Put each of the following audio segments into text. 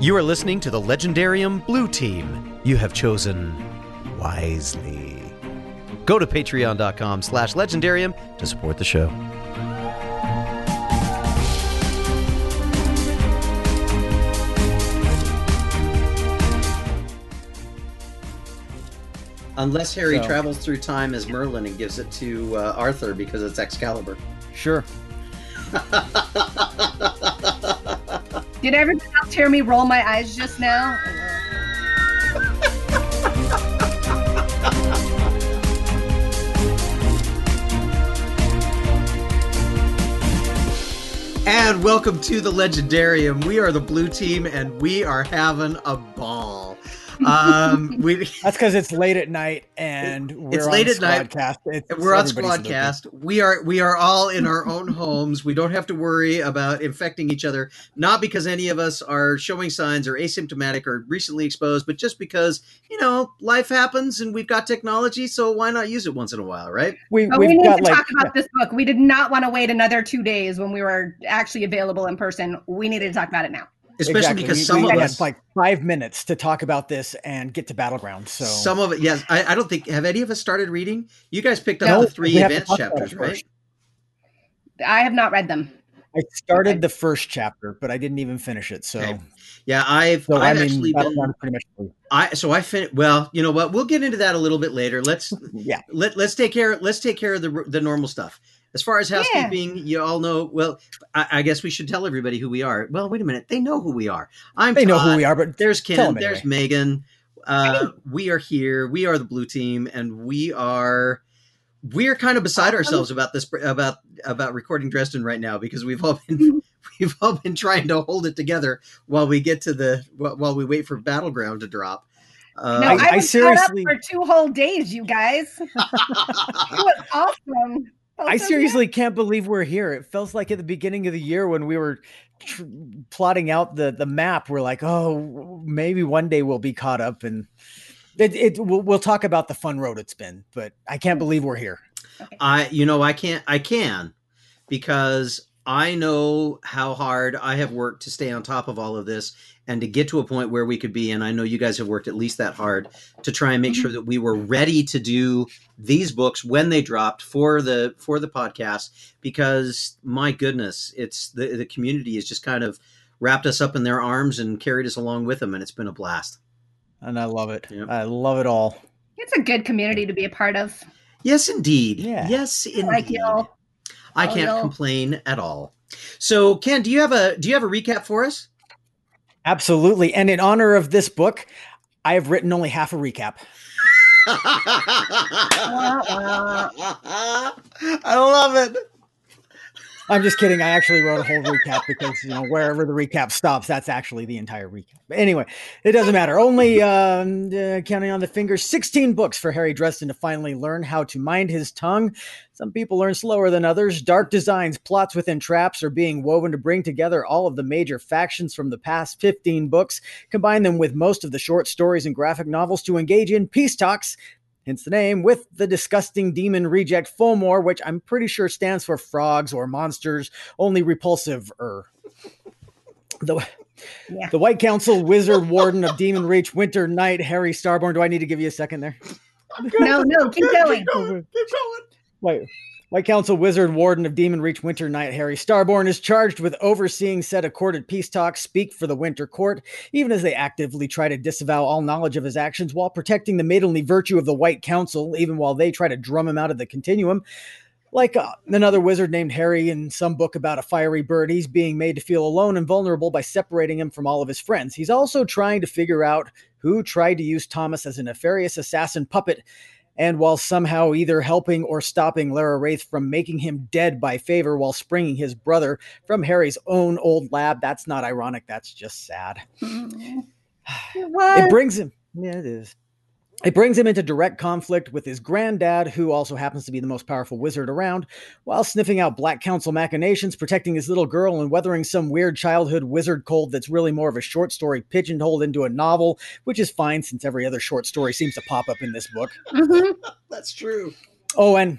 You are listening to the Legendarium Blue Team. You have chosen wisely. Go to patreon.com slash legendarium to support the show. Unless Harry So- travels through time as Merlin and gives it to uh, Arthur because it's Excalibur. Sure. Did everyone else hear me roll my eyes just now? And welcome to the Legendarium. We are the blue team and we are having a ball. Um, we That's because it's late at night and we're It's on late at night. Squadcast. It's, we're on Squadcast. We are we are all in our own homes. We don't have to worry about infecting each other. Not because any of us are showing signs or asymptomatic or recently exposed, but just because you know life happens and we've got technology. So why not use it once in a while, right? We, But we we've need got to like talk about this book. We did not want to wait another two days when we were actually available in person. We needed to talk about it now. Especially exactly. because we, some we of had us like five minutes to talk about this and get to battleground. So Some of it, yes. I, I don't think have any of us started reading. You guys picked up No, the three we have advanced talk about it chapters, right? I have not read them. I started the first chapter, but I didn't even finish it. So, Okay. Yeah, I've so I I've mean, actually been pretty much through. I so I fin well, you know what? We'll get into that a little bit later. Let's yeah. let let's take care let's take care of the the normal stuff. As far as housekeeping, you all know. Well, I, I guess we should tell everybody who we are. Well, wait a minute, they know who we are. I'm. They know who we are, but There's Kenn. them There's anyway. Megan. Uh, we are here. We are the blue team, and we are we are kind of beside ourselves about this about about recording Dresden right now because we've all been we've all been trying to hold it together while we get to the while we wait for battleground to drop. Uh, No, I- I, I was caught up for two whole days, you guys. it was awesome. Felt I seriously can't believe we're here. It feels like at the beginning of the year when we were tr- plotting out the the map. We're like, oh, maybe one day we'll be caught up, and it, it we'll, we'll talk about the fun road it's been. But I can't believe we're here. I you know I can't I can because I know how hard I have worked to stay on top of all of this and to get to a point where we could be and I know you guys have worked at least that hard to try and make mm-hmm. sure that we were ready to do these books when they dropped for the for the podcast because my goodness it's the the community has just kind of wrapped us up in their arms and carried us along with them and it's been a blast. And I love it. Yep. I love it all. It's a good community to be a part of. Yes indeed. Yeah. Yes indeed. Like y'all. I Oh, can't y'all. complain at all. So, Kenn, do you have a do you have a recap for us? Absolutely. And in honor of this book, I have written only half a recap. I love it. I'm just kidding. I actually wrote a whole recap because you know wherever the recap stops, that's actually the entire recap. But anyway, it doesn't matter. Only um, uh, counting on the fingers, 16 books for Harry Dresden to finally learn how to mind his tongue. Some people learn slower than others. Dark designs, plots within traps are being woven to bring together all of the major factions from the past 15 books, combine them with most of the short stories and graphic novels to engage in peace talks hence the name, with the disgusting demon reject Fomor, which I'm pretty sure stands for frogs or monsters, only repulsive er. The, Yeah. the White Council, Wizard, Warden of Demon Reach, Winter Knight, Harry Starborn. Do I need to give you a second there? No, no, keep going. Keep going. White, White Council, Wizard, Warden of Demon Reach, Winter Knight, Harry Starborn is charged with overseeing said accorded peace talks speak for the Winter Court, even as they actively try to disavow all knowledge of his actions while protecting the maidenly virtue of the White Council, even while they try to drum him out of the continuum. Like uh, another wizard named Harry in some book about a fiery bird, he's being made to feel alone and vulnerable by separating him from all of his friends. He's also trying to figure out who tried to use Thomas as a nefarious assassin puppet and while somehow either helping or stopping Lara Raith from making him dead by favor while springing his brother from Harry's own old lab. That's not ironic, that's just sad. It It brings him, yeah, it is. It brings him into direct conflict with his granddad, who also happens to be the most powerful wizard around, while sniffing out Black Council machinations, protecting his little girl, and weathering some weird childhood wizard cold that's really more of a short story pigeonholed into a novel, which is fine since every other short story seems to pop up in this book. Mhm. That's true. Oh, and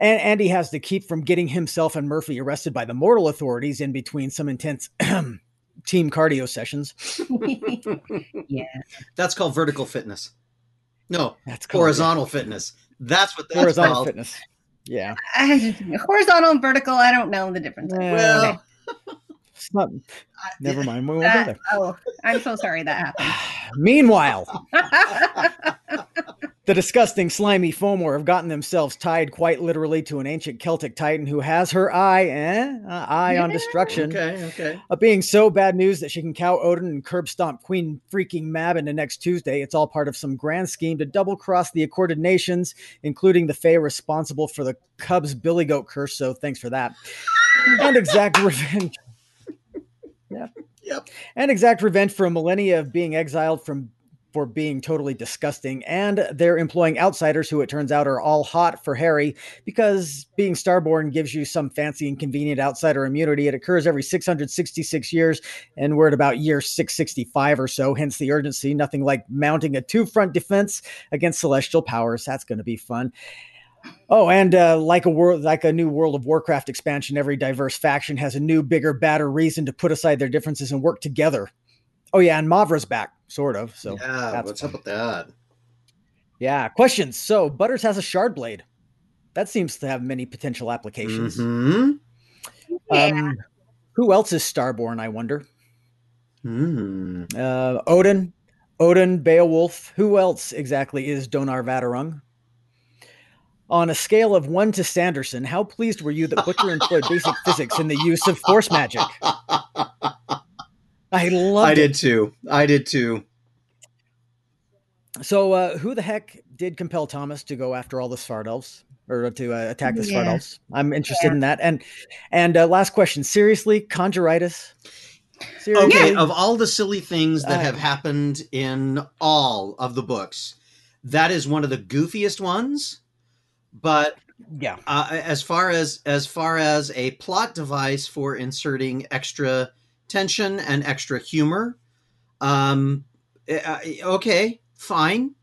and Andy has to keep from getting himself and Murphy arrested by the mortal authorities in between some intense team cardio sessions. yeah. That's called vertical fitness. No, That's called horizontal fitness. That's what that's horizontal called. fitness. Yeah, I, horizontal and vertical, I don't know the difference. Well, Well, it's not. Never mind. We won't go there. oh, I'm so sorry that happened. Meanwhile, happened. The disgusting, slimy Fomor have gotten themselves tied quite literally to an ancient Celtic titan who has her eye, eh, uh, eye on destruction. Okay, okay. of being so bad news that she can cow Odin and curb stomp Queen freaking Mab into next Tuesday. It's all part of some grand scheme to double cross the accorded nations, including the Fae responsible for the Cubs Billy Goat curse. So thanks for that. and exact revenge. Yeah. Yep. And exact revenge for a millennia of being exiled from for being totally disgusting. And they're employing outsiders who it turns out are all hot for Harry because being starborn gives you some fancy and convenient outsider immunity. It occurs every 666 years, and we're at about year 665 or so, hence the urgency. Nothing like mounting a two front defense against celestial powers. That's going to be fun. Oh, and uh, like a world, like a new World of Warcraft expansion, every diverse faction has a new, bigger, badder reason to put aside their differences and work together. Oh yeah, and Mavra's back, sort of. So yeah, that's what's fun. up with that? yeah, questions. So Butters has a shard blade. That seems to have many potential applications. Mhm. Yeah. Um, who else is Starborn? I wonder. Hmm. Uh, Odin, Odin, Beowulf. Who else exactly is Donar Vadderung? On a scale of one to Sanderson, how pleased were you that Butcher employed basic physics in the use of force magic? I loved I it. did too. I did too. So, uh, who the heck did compel Thomas to go after all the Svart elves or to uh, attack the Svart Yeah. elves? I'm interested in that. And and uh, last question: seriously, conjuritis? Seriously? Okay, of all the silly things that I- have happened in all of the books, that is one of the goofiest ones. But yeah. uh, as far as as far as a plot device for inserting extra tension and extra humor, um, uh, okay, fine.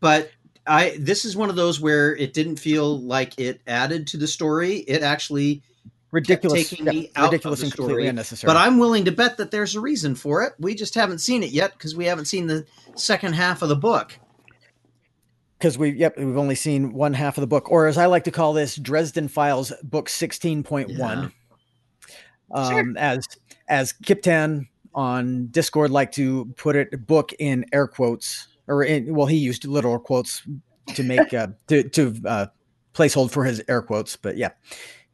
But I this is one of those where it didn't feel like it added to the story. It actually Ridiculous, taking yeah, me out of ridiculous the and completely story. unnecessary. But I'm willing to bet that there's a reason for it. We just haven't seen it yet because we haven't seen the second half of the book. because we yep we've only seen one half of the book, or as I like to call this, Dresden Files, book sixteen point one. Um, Sure. as as Kiptan on Discord like to put it, book in air quotes, or in well, he used literal quotes to make uh, to to uh, placehold for his air quotes, but yeah,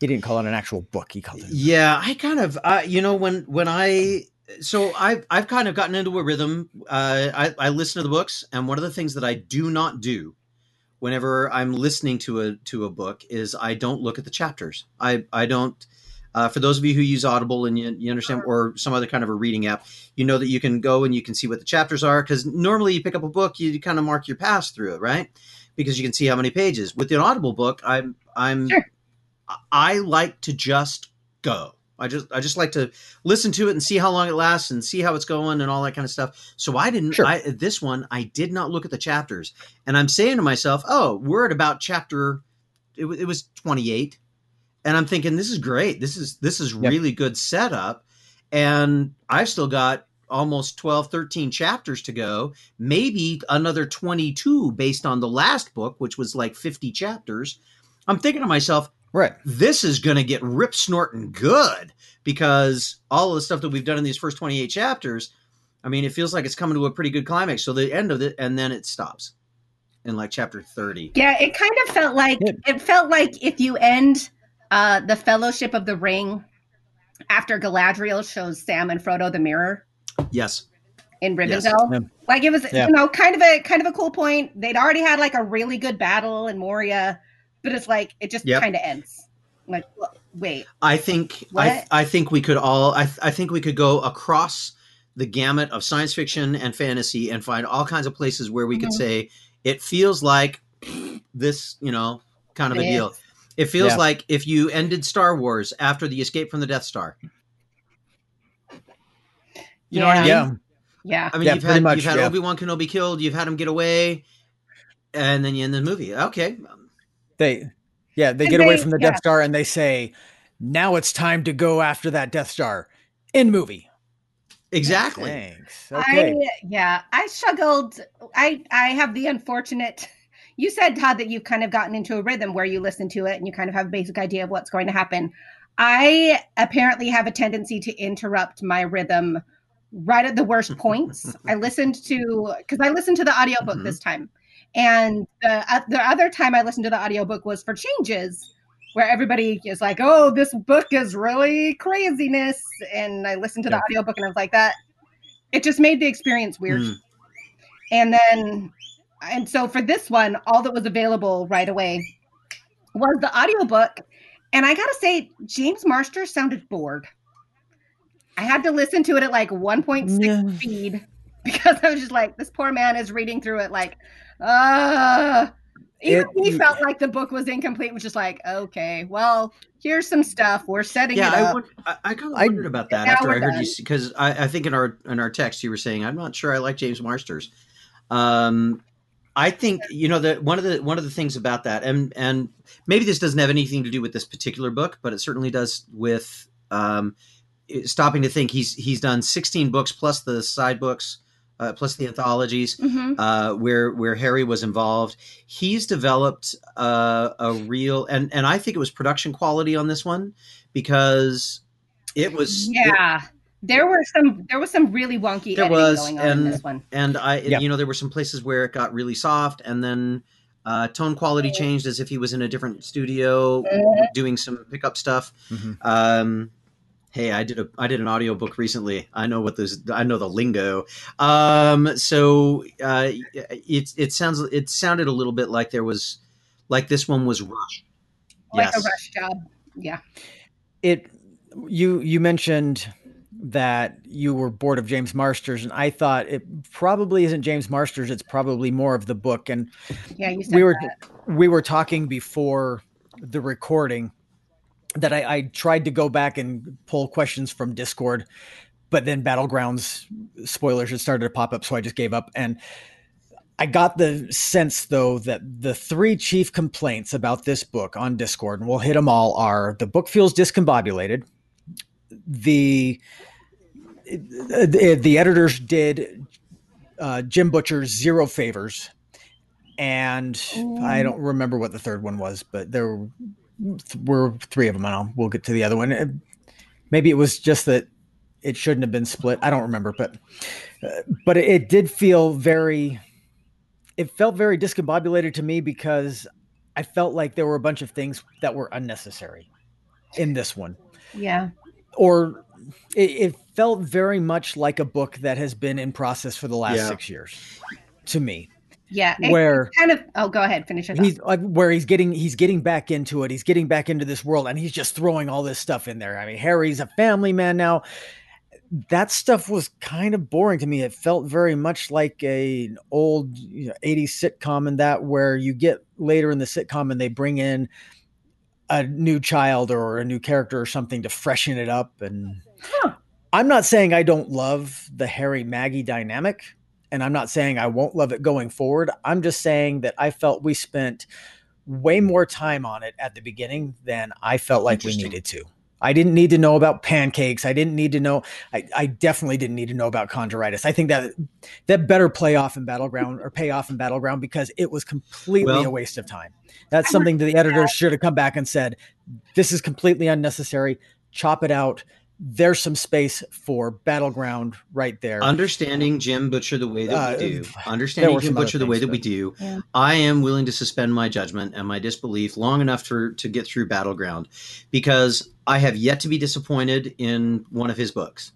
he didn't call it an actual book. He called it. Yeah, I kind of, uh, you know, when when I so I've I've kind of gotten into a rhythm. Uh, I I listen to the books, and one of the things that I do not do whenever I'm listening to a to a book is I don't look at the chapters. I I don't. Uh, for those of you who use Audible and you, you understand, or some other kind of a reading app, you know that you can go and you can see what the chapters are. Because normally you pick up a book, you kind of mark your pass through it, right? Because you can see how many pages. With an Audible book, I'm I'm Sure. I like to just go. I just I just like to listen to it and see how long it lasts and see how it's going and all that kind of stuff. So I didn't Sure. I this one I did not look at the chapters. And I'm saying to myself, "Oh, we're at about chapter it, it was 28." And I'm thinking this is great. This is this is Yep. really good setup and I've still got almost 12 13 chapters to go maybe another 22 based on the last book which was like 50 chapters i'm thinking to myself Right. this is going to get rip snorting good because all of the stuff that we've done in these first 28 chapters i mean it feels like it's coming to a pretty good climax so the end of it and then it stops in like chapter 30 Yeah, it kind of felt like Good. it felt like if you end uh the Fellowship of the Ring after Galadriel shows Sam and Frodo the mirror yes in Yes. Rivendell. Yeah. Like it was Yeah. you know kind of a kind of a cool point. They'd already had like a really good battle in Moria, but it's like it just Yep. kind of ends. Like wait, i think I, What? I think we could all I, I think we could go across the gamut of science fiction and fantasy and find all kinds of places where we could Mhm. say it feels like this you know kind of a It deal is. It feels Yeah. like if you ended star wars after the escape from the death star you know what i mean Yeah. yeah. I mean, Yeah, you've had much, you've had yeah. Obi Wan Kenobi killed, you've had him get away, and then you end the movie. Okay, They, yeah, they And get away from the yeah. Death Star and they say, "Now it's time to go after that Death Star." In movie, exactly. Thanks. Okay. I yeah, I struggled. I I have the unfortunate. You said Todd that you've kind of gotten into a rhythm where you listen to it and you kind of have a basic idea of what's going to happen. I apparently have a tendency to interrupt my rhythm right at the worst points. I listened to because I listened to the audiobook Mhm. this time. And the uh, the other time I listened to the audiobook was for changes where everybody is like, "Oh, this book is really craziness." And I listened to Yeah. the audiobook and I was like that it just made the experience weird. Mm. And then and so for this one, all that was available right away was the audiobook. And I gotta say, James Marsters sounded bored. I had to listen to it at like 1.6 Yeah. speed because I was just like, this poor man is reading through it like, uh even It- he felt like the book was incomplete, was just like, okay, well, here's some stuff. We're setting Yeah, it up. won- I, I kind of I- wondered about that after I heard done. you because I, I think in our in our text you were saying I'm not sure I like James Marsters. Um, I think you know that one of the one of the things about that, and and maybe this doesn't have anything to do with this particular book, but it certainly does with um, stopping to think. He's he's done 16 books plus the side books, uh, plus the anthologies Mhm. uh, where where Harry was involved. He's developed uh, a real and and I think it was production quality on this one because it was it- Yeah. There were some there was some really wonky There editing was, going on in and- this one. and I Yeah. you know there were some places where it got really soft and then uh, tone quality changed as if he was in a different studio Mhm. doing some pickup stuff. Mhm. Um, hey, I did a I did an audiobook recently. I know what this I know the lingo. Um, so uh, it it sounds it sounded a little bit like there was like this one was rushed. Like yes. a rush job. Yeah. it you you mentioned that you were bored of James Marsters and I thought it probably isn't James Marsters it's probably more of the book and Yeah, you said we were that. we were talking before the recording that I, I tried to go back and pull questions from Discord but then battlegrounds spoilers had started to pop up so I just gave up and I got the sense though that the three chief complaints about this book on Discord, and we'll hit them all, are the book feels discombobulated. The the, the editors did uh, Jim Butcher zero favors, and I don't remember what the third one was, but there were, were three of them. And I'll, we'll get to the other one. Uh, Maybe it was just that it shouldn't have been split. I don't remember, but uh, but it, it did feel very it felt very discombobulated to me because I felt like there were a bunch of things that were unnecessary in this one. Yeah. Or it, it felt very much like a book that has been in process for the last Yeah. six years to me. Yeah. Where kind of oh go ahead, finish it. he's like where he's getting he's getting back into it. He's getting back into this world and he's just throwing all this stuff in there. I mean, Harry's a family man now. That stuff was kind of boring to me. It felt very much like a, an old you know, 80s sitcom and that where you get later in the sitcom and they bring in a new child or a new character or something to freshen it up and Huh. I'm not saying I don't love the Harry Maggie dynamic and I'm not saying I won't love it going forward. I'm just saying that I felt we spent way more time on it at the beginning than I felt like we needed to. I didn't need to know about pancakes. I didn't need to know. I, I definitely didn't need to know about conjuritis. I think that that better play off in battleground or pay off in battleground because it was completely Well- a waste of time. That's something that the editors should have come back and said, "This is completely unnecessary. Chop it out." There's some space for battleground right there. Understanding Jim Butcher the way that Uh, we do, there understanding Jim Butcher the way that we do, Yeah. I am willing to suspend my judgment and my disbelief long enough for to get through Battleground, because I have yet to be disappointed in one of his books.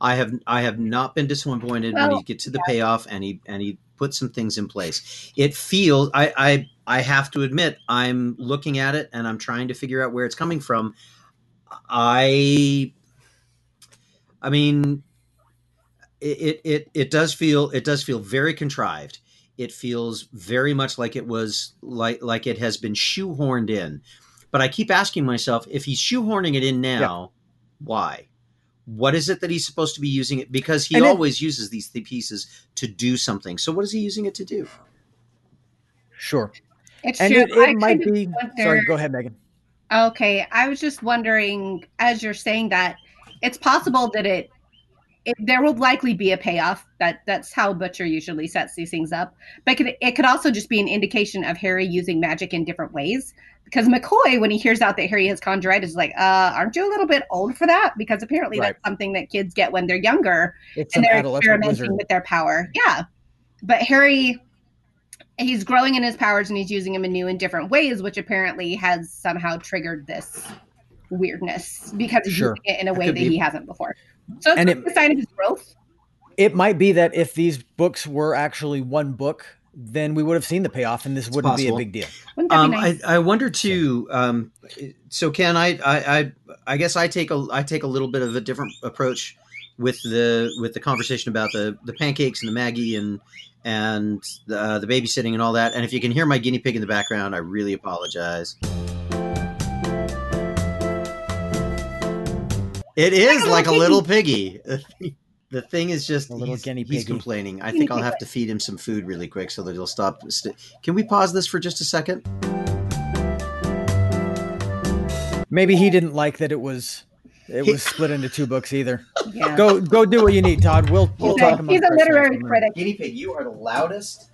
I have I have not been disappointed when he gets to the payoff and he and he puts some things in place. It feels I I I have to admit I'm looking at it and I'm trying to figure out where it's coming from. I I mean it, it it it does feel it does feel very contrived. It feels very much like it was like like it has been shoehorned in. But I keep asking myself if he's shoehorning it in now, why? What is it that he's supposed to be using it? Because he And it- always uses these th- pieces to do something. So what is he using it to do? sure, It's and true. it, it might be. wonder- Sorry, go ahead, Megan. Okay, I was just wondering as you're saying that it's possible that it it, there will likely be a payoff. That that's how Butcher usually sets these things up. But it could, it could also just be an indication of Harry using magic in different ways. Because McCoy, when he hears out that Harry has conjuritis, is like, uh, aren't you a little bit old for that? Because apparently Right. that's something that kids get when they're younger It's and they're experimenting wizard. with their power. Yeah. But Harry he's growing in his powers and he's using them in new and different ways, which apparently has somehow triggered this weirdness because he's Sure. using it in a way could that be. he hasn't before. So it's And it- a sign of his growth. It might be that if these books were actually one book, then we would have seen the payoff, and this wouldn't be a big deal. Um, nice? I, I wonder too. Um, so Kenn, I, I, I, I guess I take a, I take a little bit of a different approach with the, with the conversation about the, the pancakes and the Maggie and, and the, uh, the babysitting and all that. And if you can hear my guinea pig in the background, I really apologize. It is a like a little little piggy. The thing is just A little he's, guinea he's piggy. complaining. I think I'll have to feed him some food really quick so that he'll stop. St- can we pause this for just a second? Maybe he didn't like that it was it was split into two books either. yeah. Go go do what you need, Todd. We'll we'll he's talk a, amongst he's a literary in a minute. critic. Guinea pig, you are the loudest.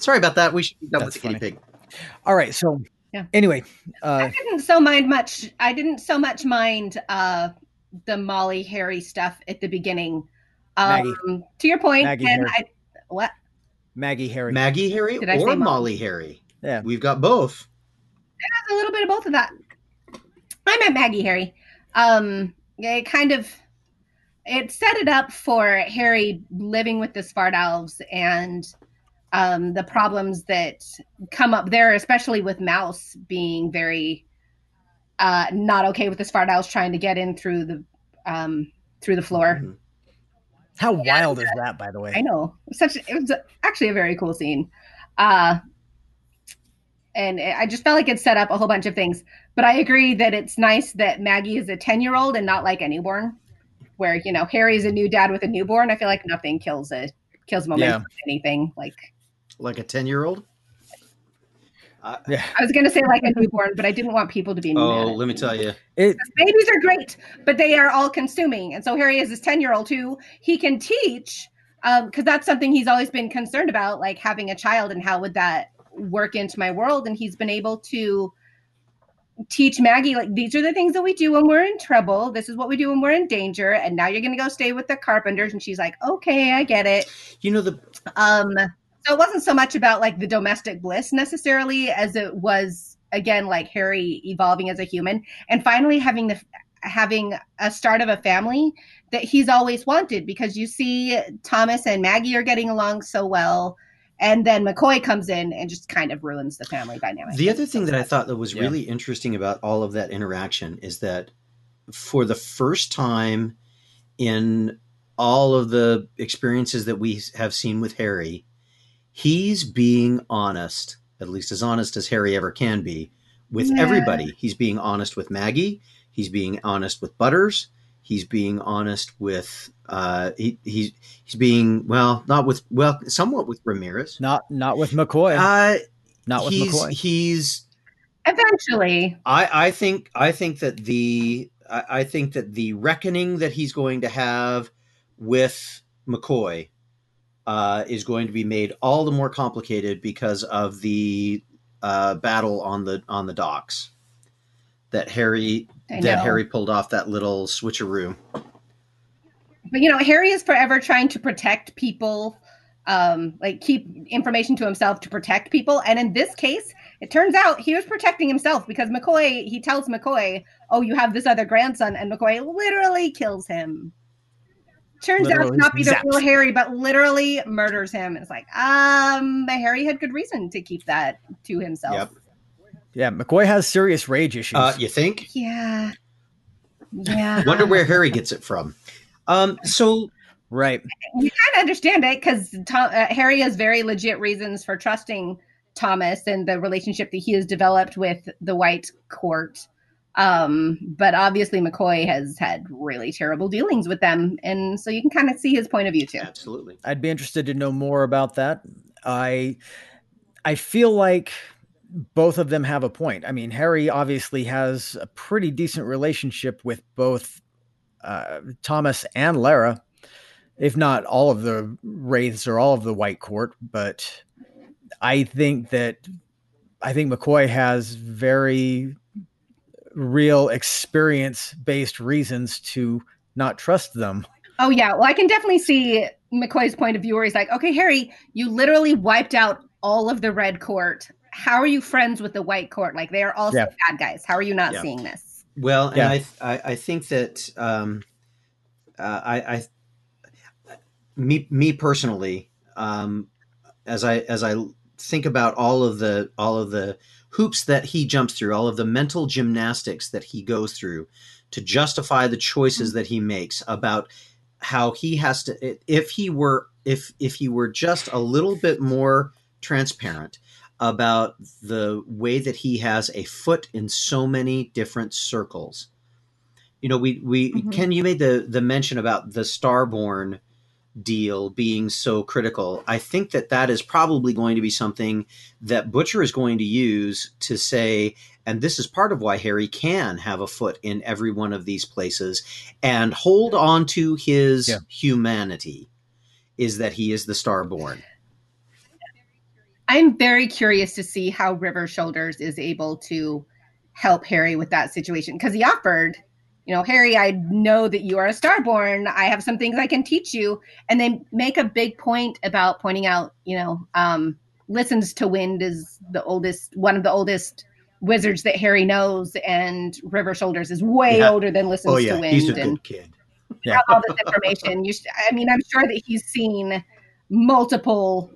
Sorry about that. We should be done with That's the guinea funny. pig. All right, so Yeah. anyway, uh, I didn't so mind much. I didn't so much mind uh, the Molly Harry stuff at the beginning. Um, Maggie. To your point, Maggie and Harry. I what Maggie Harry. Maggie Harry Did I say or Molly? Molly Harry? Yeah. We've got both. a little bit of both of that. I met Maggie Harry. Um, it kind of it set it up for Harry living with the Svart Elves and um, the problems that come up there, especially with Mouse being very uh, not okay with the Svart Elves trying to get in through the um, through the floor. Mhm. How wild is that, by the way? I know. Such it was actually a very cool scene. Uh and I just felt like it set up a whole bunch of things. But I agree that it's nice that Maggie is a 10 year old and not like a newborn, where, you know, Harry is a new dad with a newborn. I feel like nothing kills a kills momentum with anything. Like Like a 10 year old? Yeah. I was gonna say like a newborn, but I didn't want people to be Oh, at let me tell you. It, babies are great, but they are all consuming. And so Harry is this 10 year old who he can teach because that's something he's always been concerned about, like having a child and how would that work into my world. And he's been able to teach Maggie, like, these are the things that we do when we're in trouble. This is what we do when we're in danger. And now you're going to go stay with the carpenters. And she's like, okay, I get it. You know, the Um, so it wasn't so much about like the domestic bliss necessarily as it was again like Harry evolving as a human and finally having the having a start of a family that he's always wanted because you see Thomas and Maggie are getting along so well and then McCoy comes in and just kind of ruins the family dynamic. The other thing that I thought that was Yeah. really interesting about all of that interaction is that for the first time in all of the experiences that we have seen with Harry, he's being honest, at least as honest as Harry ever can be, with Yeah. everybody. He's being honest with Maggie. He's being honest with Butters. He's being honest with uh, he, he's he's being well, not with well, somewhat with Ramirez. not not with McCoy. Uh, not with he's McCoy. he's Eventually, I, I think I think that the I, I think that the reckoning that he's going to have with McCoy uh, is going to be made all the more complicated because of the uh, battle on the on the docks that Harry that. Harry pulled off that little switcheroo. but you know harry is forever trying to protect people um like keep information to himself to protect people and in this case it turns out he was protecting himself because mccoy he tells mccoy oh you have this other grandson and mccoy literally kills him turns out Literally to not be the zaps. real harry but literally murders him it's like um but harry had good reason to keep that to himself Yep. yeah, McCoy has serious rage issues. Uh, you think? yeah yeah Wonder where Harry gets it from. Um, so right. you kind of understand it because uh, Harry has very legit reasons for trusting Thomas and the relationship that he has developed with the White Court. Um, but obviously, McCoy has had really terrible dealings with them, and so you can kind of see his point of view too. absolutely. I'd be interested to know more about that. I I feel like both of them have a point. I mean, Harry obviously has a pretty decent relationship with both uh, Thomas and Lara, if not all of the Raiths or all of the White Court. But I think that I think McCoy has very real experience based reasons to not trust them. Oh yeah, well I can definitely see McCoy's point of view where he's like, okay, Harry, you literally wiped out all of the red court. How are you friends with the white court? Like they are also yeah. bad guys. How are you not yeah. seeing this? Well, and. I, I, I think that um, uh, I, I me me personally, um, as I as I think about all of the all of the hoops that he jumps through, all of the mental gymnastics that he goes through to justify the choices mm-hmm. that he makes about how he has to if he were if if he were just a little bit more transparent about the way that he has a foot in so many different circles you know we we mm-hmm. ken you made the the mention about the starborn deal being so critical. I think that that is probably going to be something that Butcher is going to use to say, and this is part of why Harry can have a foot in every one of these places and hold on to his yeah. humanity, is that he is the Starborn. I'm very curious to see how River Shoulders is able to help Harry with that situation because he offered you know, Harry, I know that you are a starborn. I have some things I can teach you. And they make a big point about pointing out, you know, um, listens to wind is the oldest, one of the oldest wizards that Harry knows, and River Shoulders is way yeah. older than listens oh, yeah. to wind. He's a and kid. Yeah. all this information. You, should, I mean, I'm sure that he's seen multiple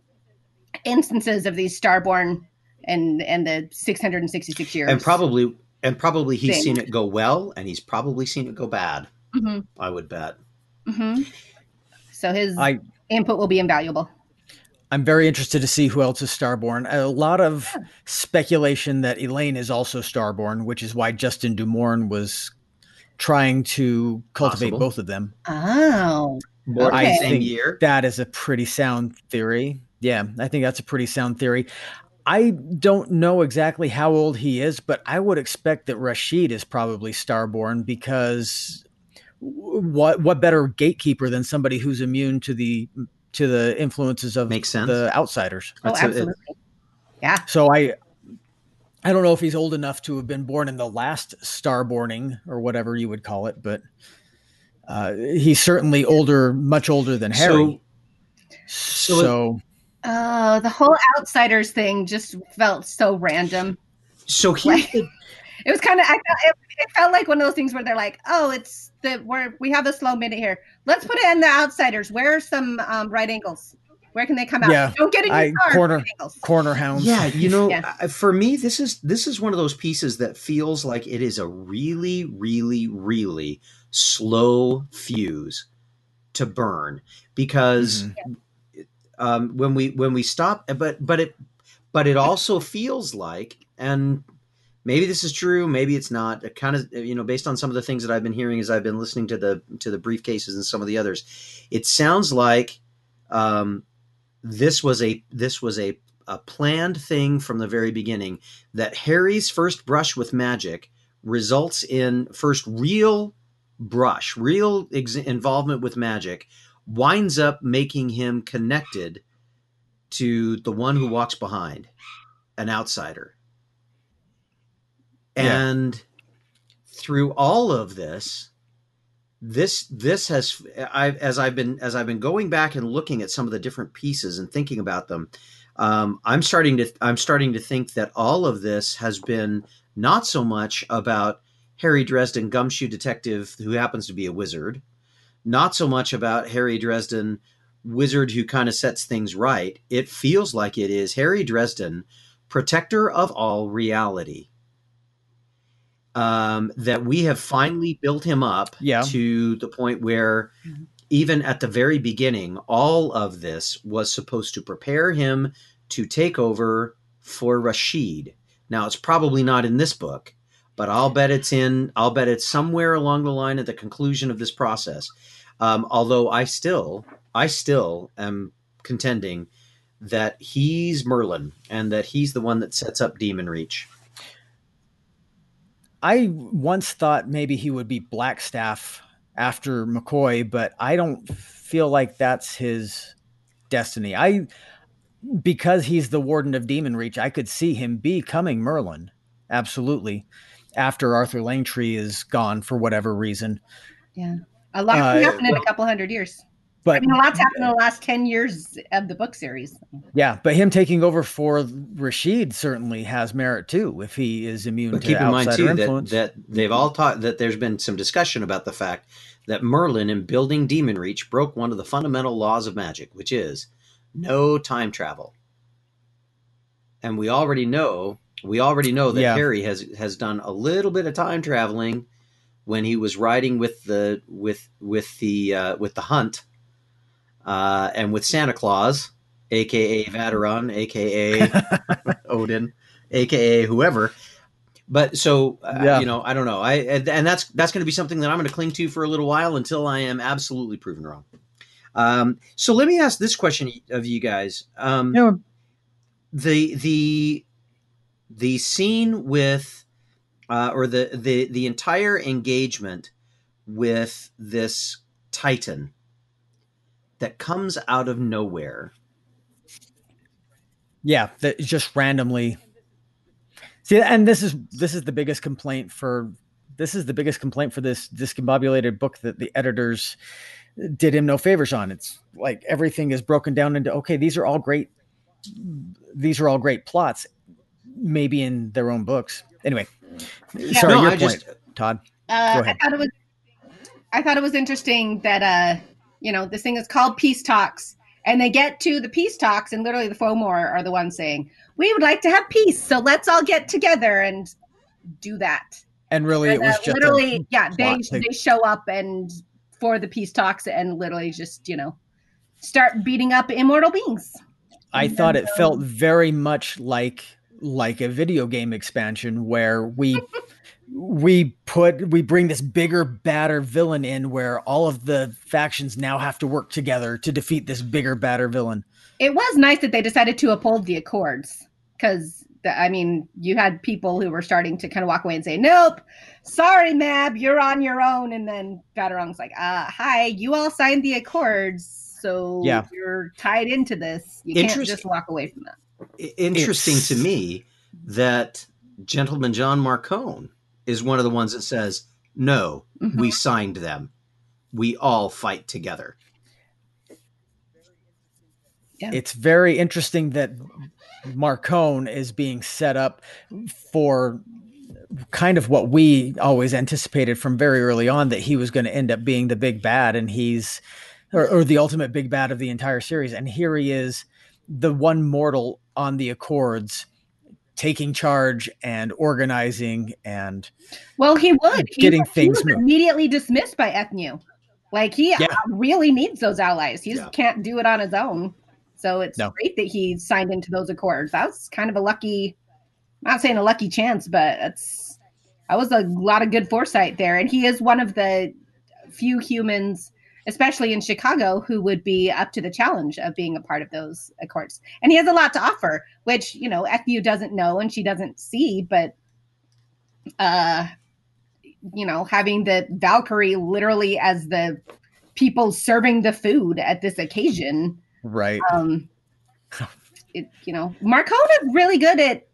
instances of these starborn and and the 666 years, and probably and probably he's thing. seen it go well, and he's probably seen it go bad. Mm-hmm. I would bet. Mm-hmm. So his I, input will be invaluable. I'm very interested to see who else is Starborn. A lot of yeah. speculation that Elaine is also Starborn, which is why Justin DuMorne was trying to cultivate Possible. both of them. Oh, okay. I think year. that is a pretty sound theory. Yeah, I think that's a pretty sound theory. I don't know exactly how old he is, but I would expect that Rashid is probably Starborn because what what better gatekeeper than somebody who's immune to the to the influences of Makes sense. the outsiders? Oh, absolutely. A, yeah. So I I don't know if he's old enough to have been born in the last starborning or whatever you would call it, but uh, he's certainly older, much older than Harry. So, so, so Oh, the whole outsiders thing just felt so random. So he, like, it was kind of. I It, it, felt like one of those things where they're like, "Oh, it's the we're we have a slow minute here. Let's put it in the outsiders. Where are some um, right angles? Where can they come out? Yeah, don't get in I, corner corner hounds. Yeah, you know, yeah. for me, this is this is one of those pieces that feels like it is a really, really, really slow fuse to burn because mm-hmm um, when we when we stop but but it but it also feels like and maybe this is true maybe it's not it kind of you know based on some of the things that i've been hearing as i've been listening to the to the briefcases and some of the others it sounds like um, this was a this was a a planned thing from the very beginning that harry's first brush with magic results in first real brush real ex- involvement with magic winds up making him connected to the one who walks behind, an outsider. Yeah. And through all of this, this this has I as I've been as I've been going back and looking at some of the different pieces and thinking about them, um, I'm starting to I'm starting to think that all of this has been not so much about Harry Dresden, gumshoe detective who happens to be a wizard, not so much about Harry Dresden, wizard who kind of sets things right. It feels like it is Harry Dresden, protector of all reality. Um, that we have finally built him up yeah. to the point where mm-hmm. even at the very beginning, all of this was supposed to prepare him to take over for Rashid. Now, it's probably not in this book, but I'll bet it's in, I'll bet it's somewhere along the line at the conclusion of this process. Um, although I still, I still am contending that he's Merlin and that he's the one that sets up Demon Reach. I once thought maybe he would be Blackstaff after McCoy, but I don't feel like that's his destiny. I because he's the warden of Demon Reach, I could see him becoming Merlin. Absolutely. After Arthur Langtry is gone for whatever reason. Yeah. A lot Uh, can happen in a couple hundred years. But I mean, a lot's happened in the last 10 years of the book series. yeah, but him taking over for Rashid certainly has merit too if he is immune But to keep in mind outsider too that, that they've all taught that there's been some discussion about the fact that Merlin in building Demon Reach broke one of the fundamental laws of magic, which is no time travel. And we already know we already know that Yeah. Harry has has done a little bit of time traveling when he was riding with the with with the uh, with the hunt uh, and with Santa Claus, aka Vadderung, aka Odin, aka whoever. But so uh, Yeah. you know, I don't know. I and that's that's going to be something that I'm going to cling to for a little while until I am absolutely proven wrong. Um, so let me ask this question of you guys: um, know, the the the scene with uh, or the the the entire engagement with this Titan that comes out of nowhere. yeah, that just randomly. See, and this is this is the biggest complaint for this is the biggest complaint for this discombobulated book that the editors did him no favors on. It's like everything is broken down into okay, these are all great these are all great plots, maybe in their own books. Anyway, sorry, No, your I point, just- Todd. Uh, I thought it was I thought it was interesting that uh you know this thing is called peace talks and they get to the peace talks and literally the Fomor are the ones saying we would like to have peace so let's all get together and do that And really, it was uh, just literally yeah they thing. they show up and for the peace talks and literally just you know start beating up immortal beings I And thought it felt very much like like a video game expansion where we we put we bring this bigger badder villain in where all of the factions now have to work together to defeat this bigger badder villain. it was nice that they decided to uphold the accords because I mean, you had people who were starting to kind of walk away and say, "Nope, sorry, Mab, you're on your own." And then Vadderung's like, "Uh, hi, you all signed the accords, so Yeah. you're tied into this. You can't just walk away from that." I- Interesting It's- to me that gentleman John Marcone is one of the ones that says, "No, Mhm. we signed them. We all fight together." Yeah. It's very interesting that Marcone is being set up for kind of what we always anticipated from very early on that he was going to end up being the big bad and he's or, or the ultimate big bad of the entire series and here he is the one mortal on the accords taking charge and organizing and Well, he would. He, Getting was- he things was immediately dismissed by Ethniu. Like he Yeah. uh, really needs those allies. He just Yeah. can't do it on his own. So it's No. great that he signed into those accords. That was kind of a lucky, I'm not saying a lucky chance, but it's that was a lot of good foresight there. And he is one of the few humans, especially in Chicago, who would be up to the challenge of being a part of those accords. And he has a lot to offer, which you know Ethniu doesn't know and she doesn't see, but uh you know, having the Valkyrie literally as the people serving the food at this occasion. right Um, it, you know, Marcone is really good at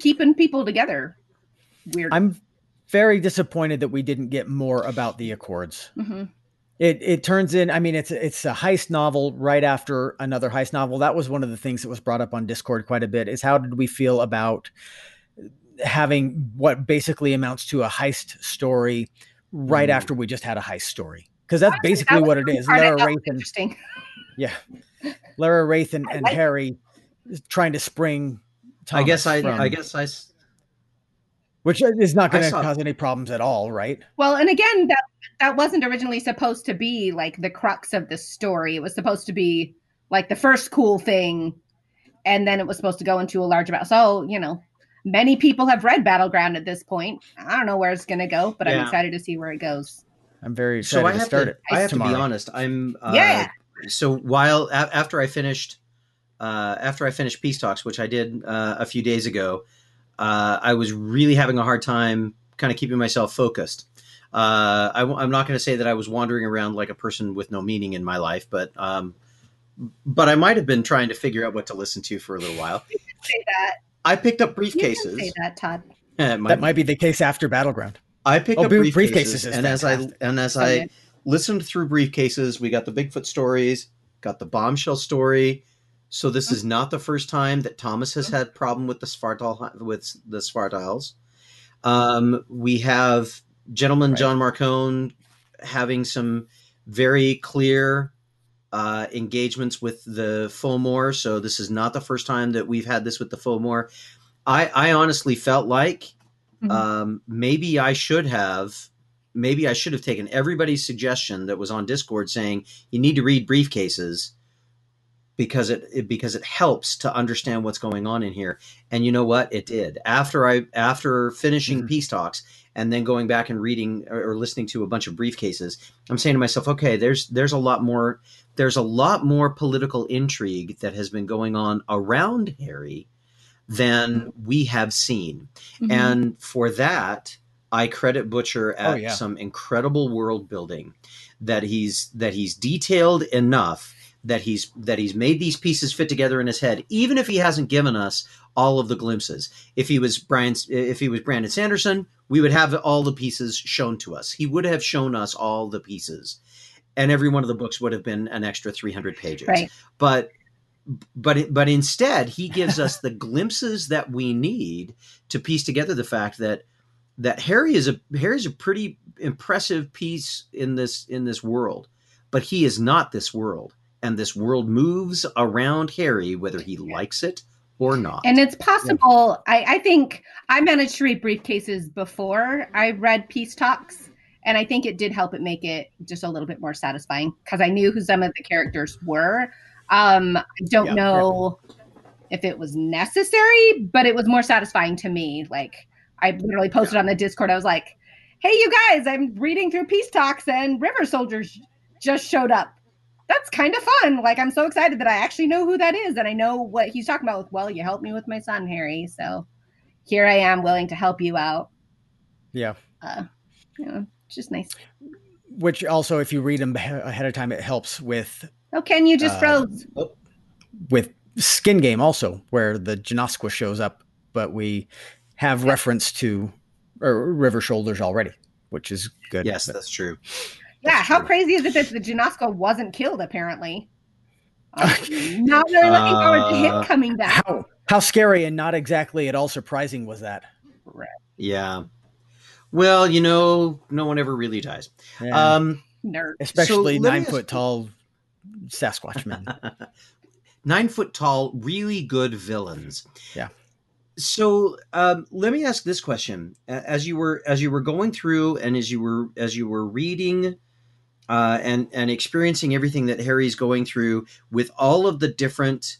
keeping people together. Weird. i'm very disappointed that we didn't get more about the accords hmm it it turns in i mean it's it's a heist novel right after another heist novel. That was one of the things that was brought up on discord quite a bit is how did we feel about having what basically amounts to a heist story right Mm. after we just had a heist story? Because that's Honestly, basically that what it the is. part. I lara thought was Raith and yeah. Lara Raith and, and like- harry trying to spring I guess I, Thomas I guess I, s- which is not going to cause any problems at all right Well, and again, that that wasn't originally supposed to be like the crux of the story. It was supposed to be like the first cool thing, and then it was supposed to go into a larger battle. So you know, many people have read Battleground at this point. I don't know where it's going to go, but I'm excited to see where it goes. i'm very excited so I to have start to, it I have to be honest. I'm uh, Yeah. So while a- after I finished uh, after I finished Peace Talks, which I did uh, a few days ago, uh, I was really having a hard time kind of keeping myself focused. Uh, I, am not going to say that I was wandering around like a person with no meaning in my life, but um, but I might have been trying to figure out what to listen to for a little while. say that. I picked up briefcases. can say that, Todd. Might That be. might be the case after Battleground. I picked Oh, up briefcases, briefcases is and as I and as Okay. I listened through briefcases, we got the Bigfoot stories, got the bombshell story. So this Mm-hmm. is not the first time that Thomas has had problem with the Svartal with the Svartals. Um, we have gentleman Right. John Marcone having some very clear uh, engagements with the Fomor. So this is not the first time that we've had this with the Fomor. I, I honestly felt like Mhm. um, maybe I should have maybe I should have taken everybody's suggestion that was on Discord saying you need to read Brief Cases because it, it because it helps to understand what's going on in here. And you know what? It did. After I after finishing Mhm. peace talks and then going back and reading or, or listening to a bunch of Brief Cases, I'm saying to myself, okay, there's there's a lot more there's a lot more political intrigue that has been going on around Harry than we have seen. Mhm. And for that, I credit Butcher at Oh, yeah. some incredible world building that he's that he's detailed enough that he's that he's made these pieces fit together in his head, even if he hasn't given us all of the glimpses. If he was Brian, if he was Brandon Sanderson, we would have all the pieces shown to us. He would have shown us all the pieces, and every one of the books would have been an extra three hundred pages. Right. But but but instead, he gives us the glimpses that we need to piece together the fact that that Harry is a Harry's a pretty impressive piece in this in this world, but he is not this world, and this world moves around Harry whether he likes it or not. And it's possible. I, I think I managed to read Brief Cases before I read Peace Talks, and I think it did help it make it just a little bit more satisfying because I knew who some of the characters were. Um, I don't Yeah. know if it was necessary, but it was more satisfying to me. Like I literally posted on the Discord. I was like, "Hey, you guys! I'm reading through Peace Talks, and River Shoulders just showed up." That's kind of fun. Like I'm so excited that I actually know who that is and I know what he's talking about with well, you helped me with my son, Harry. So here I am willing to help you out. Yeah. Uh you know, it's just nice. Which also, if you read them ahead of time, it helps with Oh, Kenn, you just Uh, froze. with Skin Game also, where the Janoskwa shows up, but we have reference to or River Shoulders already, which is good. yes, that's true. Yeah, how true. crazy is it that the Janoska wasn't killed apparently? I'm not really looking forward to Uh, him coming back. how how scary and not exactly at all surprising was that? Right. Yeah. Well, you know, no one ever really dies. Yeah. Um, Nerd. Especially so let me nine ask- foot tall Sasquatch men. nine foot tall, really good villains. Yeah. So um, let me ask this question: as you were as you were going through and as you were as you were reading uh, and and experiencing everything that Harry's going through with all of the different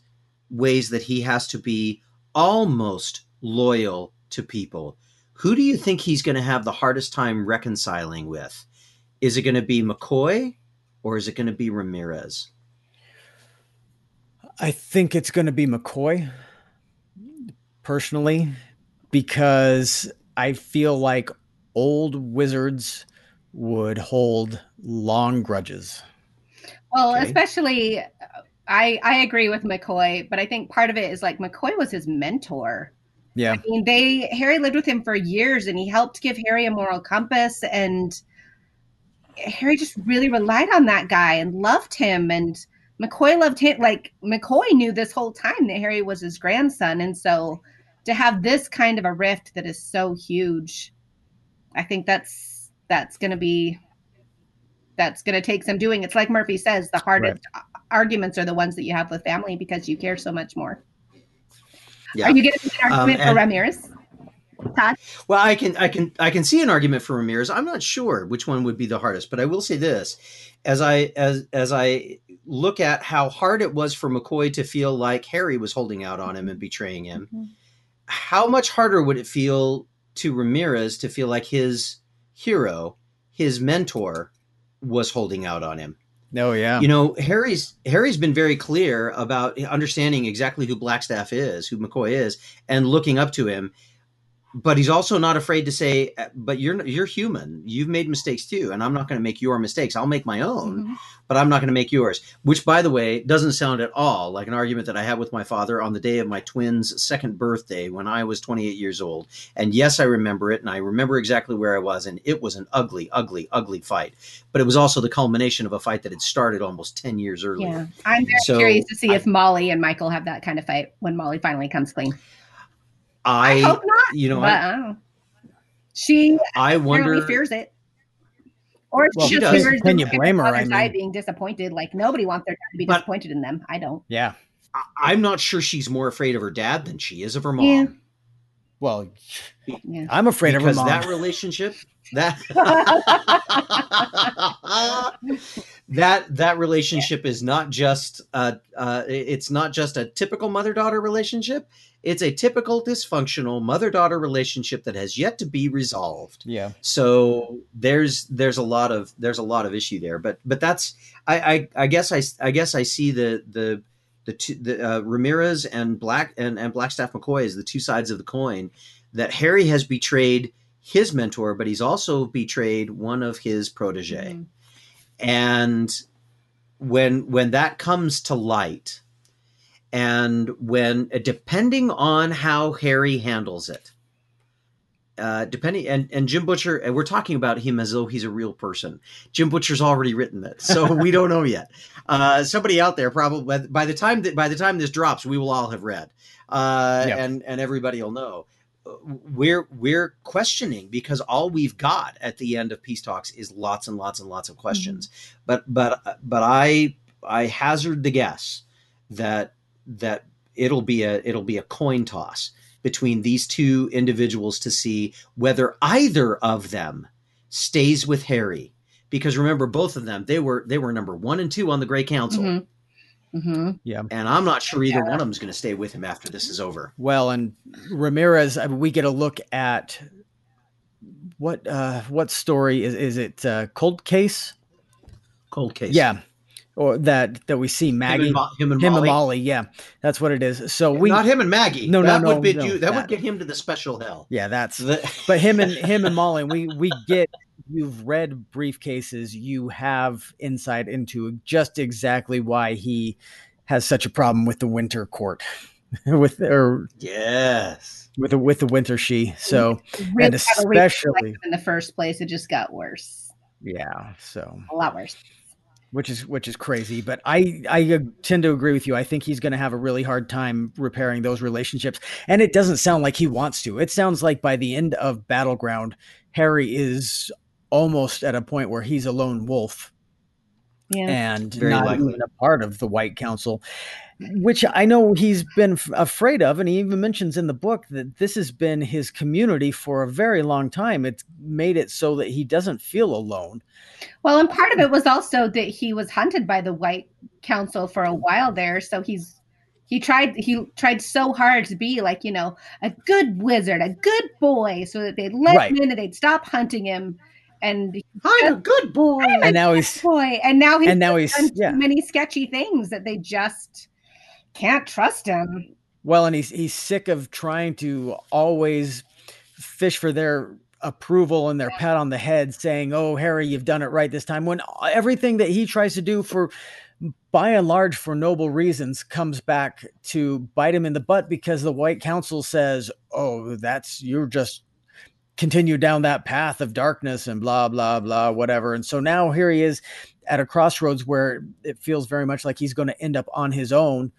ways that he has to be almost loyal to people, who do you think he's going to have the hardest time reconciling with? Is it going to be McCoy or is it going to be Ramirez? I think it's going to be McCoy, personally, because I feel like old wizards would hold long grudges. Well, Okay. especially uh, I I agree with McCoy, but I think part of it is like McCoy was his mentor. Yeah. I mean, they Harry lived with him for years, and he helped give Harry a moral compass. And Harry just really relied on that guy and loved him. And McCoy loved him. Like McCoy knew this whole time that Harry was his grandson, and so to have this kind of a rift that is so huge, I think that's that's going to be that's going to take some doing. It's like Murphy says, the hardest arguments are the ones that you have with family because you care so much more. Yeah. Are you getting an Um, argument and- for Ramirez? Todd? Well, I can, I can, I can see an argument for Ramirez. I'm not sure which one would be the hardest, but I will say this: as I as as I look at how hard it was for McCoy to feel like Harry was holding out on him and betraying him, how much harder would it feel to Ramirez to feel like his hero, his mentor, was holding out on him? Oh yeah. You know, Harry's Harry's been very clear about understanding exactly who Blackstaff is, who McCoy is, and looking up to him. But he's also not afraid to say, "But you're you're human. You've made mistakes too, and I'm not going to make your mistakes. I'll make my own, Mhm. but I'm not going to make yours." Which, by the way, doesn't sound at all like an argument that I had with my father on the day of my twins' second birthday when I was 28 years old. And yes, I remember it, and I remember exactly where I was, and it was an ugly, ugly, ugly fight. But it was also the culmination of a fight that had started almost 10 years earlier. Yeah, I'm very So, curious to see I- if Molly and Michael have that kind of fight when Molly finally comes clean. I, I hope not. you know, but I, I. She I wonder. fears it. Or Well, she just fears Can you blame her? I mean- being disappointed. Like nobody wants their dad to be But- disappointed in them. I don't. yeah. I- I'm not sure she's more afraid of her dad than she is of her mom. Yeah. Well, Yeah. I'm afraid because of her mom. that relationship that that that relationship is not just uh, uh it's not just a typical mother daughter relationship it's a typical dysfunctional mother daughter relationship that has yet to be resolved yeah. so there's there's a lot of there's a lot of issue there but but that's i i, I guess i i guess i see the the the two the uh, ramirez and black and and blackstaff mccoy is the two sides of the coin that harry has betrayed his mentor but he's also betrayed one of his protege Mhm. and when when that comes to light and when depending on how harry handles it uh, depending and, and Jim Butcher, and we're talking about him as though he's a real person. Jim Butcher's already written it, so we don't know yet. Uh, somebody out there probably by the time that by the time this drops, we will all have read, uh, and and everybody will know. We're we're questioning because all we've got at the end of peace talks is lots and lots and lots of questions. But but but I I hazard the guess that that it'll be a it'll be a coin toss between these two individuals to see whether either of them stays with Harry. Because remember, both of them they were they were number one and two on the Grey Council, Mhm. Mhm. and I'm not sure either one of them is going to stay with him after this is over. Well, and Ramirez, I mean, we get a look at what uh what story is is it uh cold case? Cold case, Yeah. Or that that we see Him Maggie and, Mo- him and him Molly. and Molly, yeah. That's what it is. So we not him and Maggie. No, no, that no, would be no, you, that, that- would get him to the special hell. yeah, that's The- but him and him and Molly, we we get you've read Brief Cases, you have insight into just exactly why he has such a problem with the winter court. with or yes, with the with the winter she. So Really and have a reason to like especially in the first place, it just got worse, yeah, so a lot worse. Which is which is crazy but i i uh, tend to agree with you i think he's going to have a really hard time repairing those relationships and it doesn't sound like he wants to it sounds like by the end of battleground harry is almost at a point where he's a lone wolf Yeah. and Very not likely. even a part of the white council which i know he's been afraid of and he even mentions in the book that this has been his community for a very long time it's made it so that he doesn't feel alone Well, and part of it was also that he was hunted by the White Council for a while there, so he's he tried he tried so hard to be like you know a good wizard, a good boy, so that they'd let Right. him in and they'd stop hunting him, and I'm a good boy. And now he's boy, and now he's and now he's done yeah too many sketchy things that they just can't trust him. Well, and he's he's sick of trying to always fish for their approval and their pat on the head, saying, "Oh, Harry, you've done it right this time." When everything that he tries to do for, by and large, for noble reasons, comes back to bite him in the butt because the White Council says, "Oh, that's you're just." continue down that path of darkness and blah blah blah whatever and so now here he is at a crossroads where it feels very much like he's going to end up on his own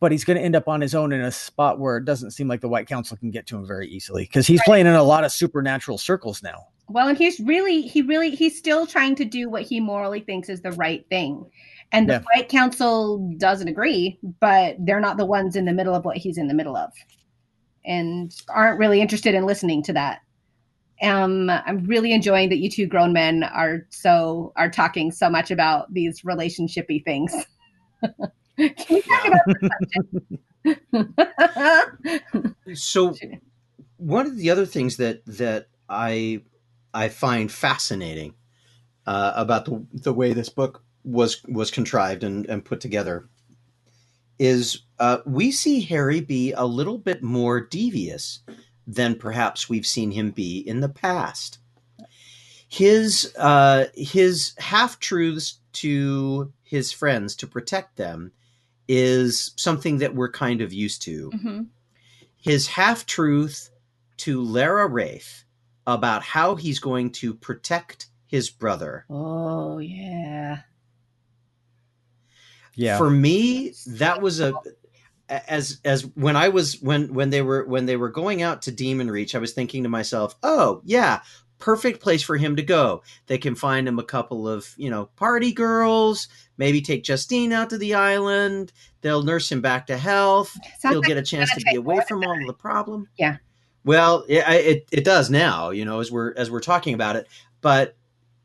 but he's going to end up on his own in a spot where it doesn't seem like the White Council can get to him very easily because he's playing in a lot of supernatural circles now. Well, and he's really, he really, he's still trying to do what he morally thinks is the right thing. And the Yeah. White Council doesn't agree, but they're not the ones in the middle of what he's in the middle of and aren't really interested in listening to that. Um, I'm really enjoying that you two grown men are so are talking so much about these relationshipy things. Can we talk about so one of the other things that that I I find fascinating uh, about the the way this book was was contrived and, and put together is uh, we see Harry be a little bit more devious than perhaps we've seen him be in the past. His uh, his half truths to his friends to protect them is something that we're kind of used to. Mm-hmm. His half truth to Lara Raith about how he's going to protect his brother. Oh yeah. Yeah. For me, that was a as as when I was when when they were when they were going out to Demon Reach, I was thinking to myself, "Oh, yeah, perfect place for him to go. They can find him a couple of, you know, party girls, maybe take Justine out to the island. They'll nurse him back to health. Sounds He'll like get a chance to be away from all of the problem. Yeah. Well, it, it it does now, you know, as we're as we're talking about it. But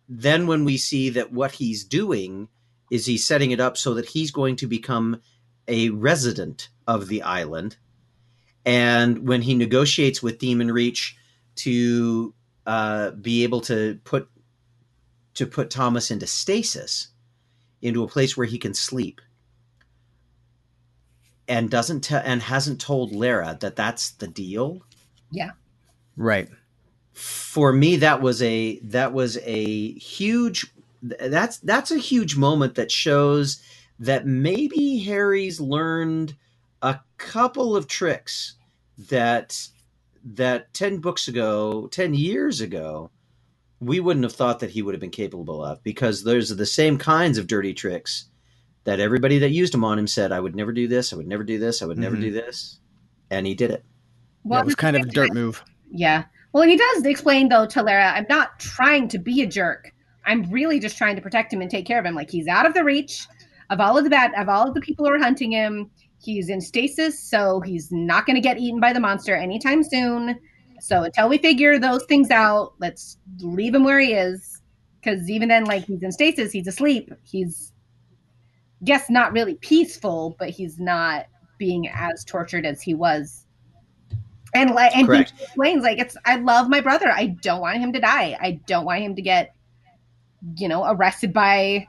then when we see that what he's doing is he's setting it up so that he's going to become a resident of the island, and when he negotiates with Demon Reach to uh, be able to put to put Thomas into stasis, into a place where he can sleep, and doesn't te- and hasn't told Lara that that's the deal Yeah. right. for me that was a that was a huge that's that's a huge moment that shows that maybe Harry's learned a couple of tricks that that 10 books ago 10 years ago we wouldn't have thought that he would have been capable of because those are the same kinds of dirty tricks that everybody that used him on him said I would never do this I would never do this I would never Mhm. do this and he did it Well, it was kind of a dirt move. Yeah. Well, he does explain though to Lara, I'm not trying to be a jerk. I'm really just trying to protect him and take care of him. Like he's out of the reach of all of the bad of all of the people who are hunting him. He's in stasis, so he's not going to get eaten by the monster anytime soon. So until we figure those things out, let's leave him where he is. Because even then, like he's in stasis, he's asleep. He's, guess, not really peaceful, but he's not being as tortured as he was. And like, and he explains like it's. I love my brother. I don't want him to die. I don't want him to get, you know, arrested by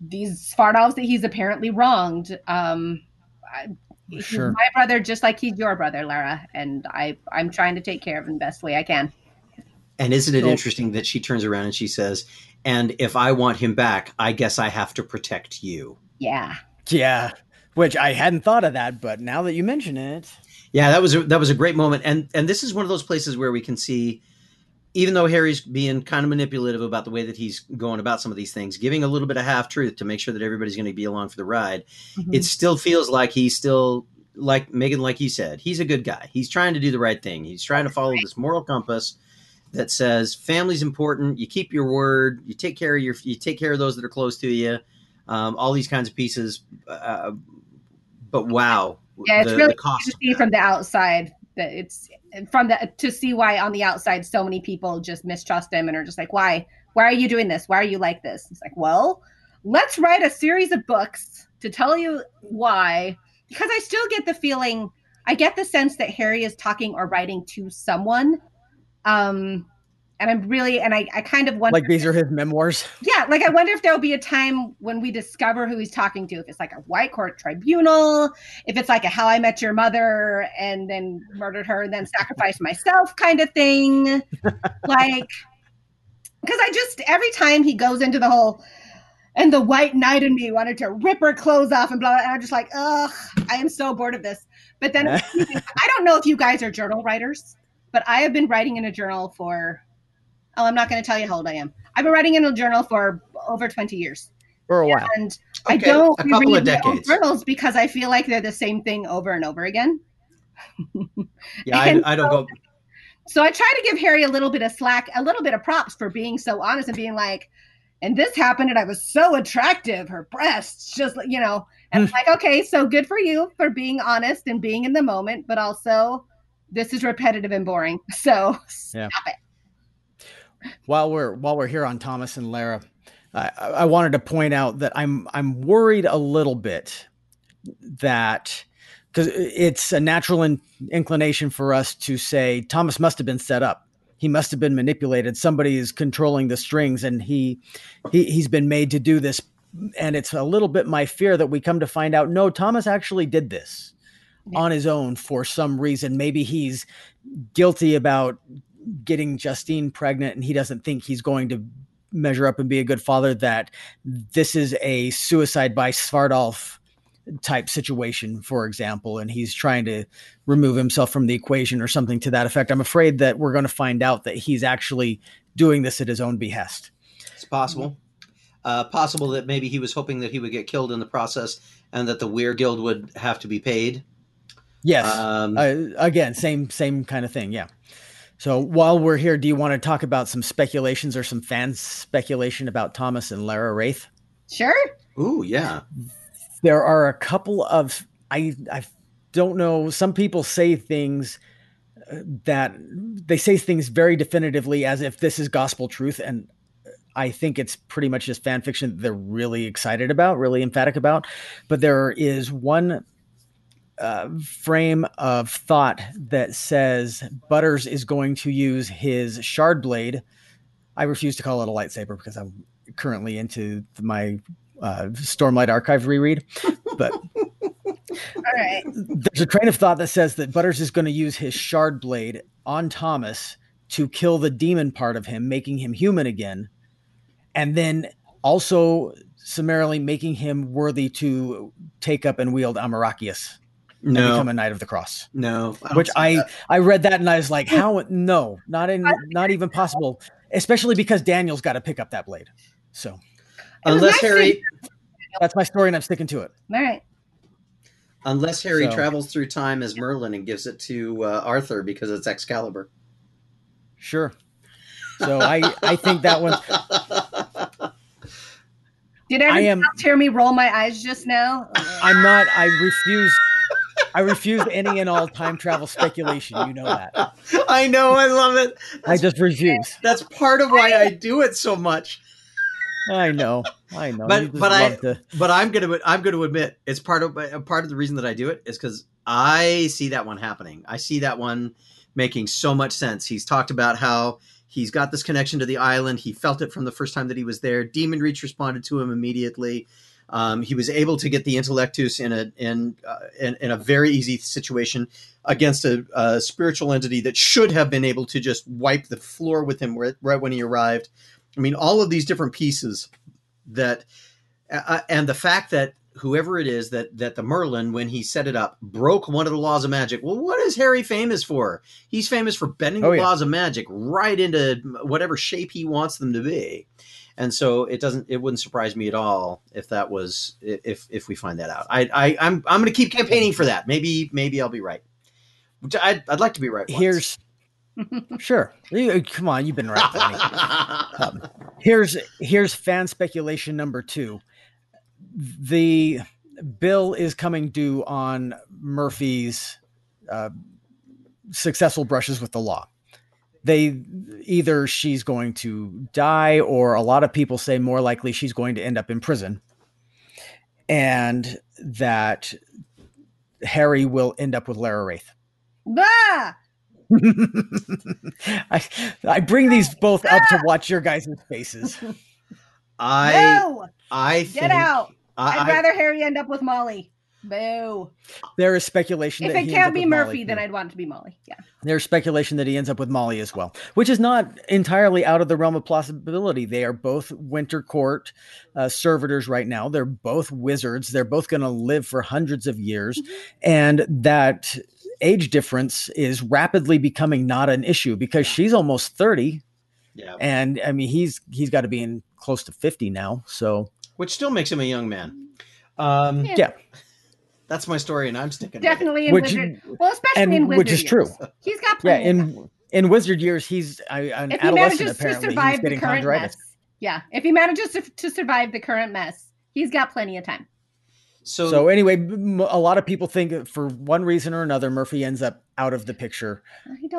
these Svartalves that he's apparently wronged. Um, Sure. my brother, just like he's your brother, Lara, and I I'm trying to take care of him the best way I can. And isn't it So- interesting that she turns around and she says, "And if I want him back, I guess I have to protect you." Yeah, Yeah. Which I hadn't thought of that, but now that you mention it, Yeah, that was a, that was a great moment, and and this is one of those places where we can see, even though Harry's being kind of manipulative about the way that he's going about some of these things, giving a little bit of half truth to make sure that everybody's going to be along for the ride. Mm-hmm. It still feels like he's still like Megan, like you said, he's a good guy. He's trying to do the right thing. He's trying to follow this moral compass that says family's important. You keep your word. You take care of your. You take care of those that are close to you. Um, all these kinds of pieces. Uh, but wow, yeah. It's the- really the cost to see from the outside that it's from the to see why on the outside so many people just mistrust him and are just like, why? Why are you doing this? Why are you like this? It's like, well, let's write a series of books to tell you why. Because I still get the feeling, I get the sense that Harry is talking or writing to someone. Um, and I'm really, and I, I kind of wonder, like these are his memoirs. yeah, like I wonder if there'll be a time when we discover who he's talking to. If it's like a white court tribunal, if it's like a How I Met Your Mother and then murdered her and then sacrificed myself kind of thing. like, because I just every time he goes into the whole and the white knight in me wanted to rip her clothes off and blah, blah and I'm just like, ugh, I am so bored of this. But then I don't know if you guys are journal writers, but I have been writing in a journal for oh, I'm not going to tell you how old I am. I've been writing in a journal for over 20 years. for a while. And I don't a couple read of my own journals because I feel like they're the same thing over and over again. Yeah, I, I don't go. So I try to give Harry a little bit of slack, a little bit of props for being so honest and being like, and this happened and I was so attractive, her breasts, just you know, and it's like, okay, so good for you for being honest and being in the moment, but also this is repetitive and boring. So Yeah. stop it. While we're while we're here on Thomas and Lara, I, I wanted to point out that I'm I'm worried a little bit that because it's a natural in, inclination for us to say Thomas must have been set up. He must have been manipulated. Somebody is controlling the strings, and he he he's been made to do this and it's a little bit my fear that we come to find out no, Thomas actually did this Yeah. on his own for some reason. Maybe he's guilty about getting Justine pregnant and he doesn't think he's going to measure up and be a good father, that this is a suicide by Svartalf type situation, for example, and he's trying to remove himself from the equation or something to that effect. I'm afraid that we're going to find out that he's actually doing this at his own behest. It's possible. Uh, possible that maybe he was hoping that he would get killed in the process and that the weregild would have to be paid. Yes. Um, uh, again, same same kind of thing. Yeah. So while we're here, do you want to talk about some speculations or some fan speculation about Thomas and Lara Raith? Sure. ooh, yeah. There are a couple of I I don't know. Some people say things uh, that they say things very definitively as if this is gospel truth, and I think it's pretty much just fan fiction that they're really excited about, really emphatic about. But there is one uh, frame of thought that says Butters is going to use his shard blade. I refuse to call it a lightsaber because I'm currently into my uh, Stormlight Archive reread. But All right. there's a train of thought that says that Butters is going to use his shard blade on Thomas to kill the demon part of him, making him human again, and then also summarily making him worthy to take up and wield Amoracchius and No, become a knight of the cross. no. don't Which I that. I read that and I was like, how? No, not in, not even possible. Especially because Daniel's got to pick up that blade. So unless nice Harry, that's my story, and I'm sticking to it. All right. unless Harry So- travels through time as Merlin and gives it to uh, Arthur because it's Excalibur. Sure. So I I think that one. Did everyone am- else hear me roll my eyes just now? I'm not. I refuse. I refuse any and all time travel speculation. You know that. I know, I love it. I just refuse. That's part of why I do it so much. I know. I know. But- but I to... but I'm gonna I'm gonna admit it's part of part of the reason that I do it is because I see that one happening. I see that one making so much sense. He's talked about how he's got this connection to the island. He felt it from the first time that he was there. Demon Reach responded to him immediately. Um, he was able to get the Intellectus in a in, uh, in in a very easy situation against a, a spiritual entity that should have been able to just wipe the floor with him right, right when he arrived. I mean, all of these different pieces that uh, and the fact that whoever it is that that the Merlin when he set it up broke one of the laws of magic. Well, what is Harry famous for? He's famous for bending Oh, the yeah. laws of magic right into whatever shape he wants them to be. And so it doesn't it wouldn't surprise me at all if that was if if we find that out. I, I I'm I'm going to keep campaigning for that. Maybe maybe I'll be right. I'd, I'd like to be right. once. Here's sure. You- Come on, you've been right. Um, here's here's fan speculation number two. The bill is coming due on Murphy's uh, successful brushes with the law. They either she's going to die, or a lot of people say more likely she's going to end up in prison, and that Harry will end up with Lara Raith. Bah! I, I bring these both up to watch your guys' faces. I no! I think Get out! I, I'd I- rather Harry end up with Molly. Boo. There is speculation If that it he ends up can't be Murphy, Molly. then I'd want it to be Molly. Yeah. There's speculation that he ends up with Molly as well, which is not entirely out of the realm of possibility. They are both Winter Court uh, servitors right now. They're both wizards. They're both going to live for hundreds of years, and that age difference is rapidly becoming not an issue because she's almost thirty, yeah, and I mean he's he's got to be in close to fifty now. So which still makes him a young man. Um, Yeah. yeah, that's my story, and I'm sticking. with it. Definitely in which Wizard. Well, especially and in Wizard which is years. true. He's got plenty. of time. in in wizard years, he's uh, an if he adolescent. manages to Apparently, he's survive the getting current conjuritis. mess. Yeah. If he manages to, to survive the current mess, he's got plenty of time. So, So anyway, a lot of people think that for one reason or another, Murphy ends up out of the picture,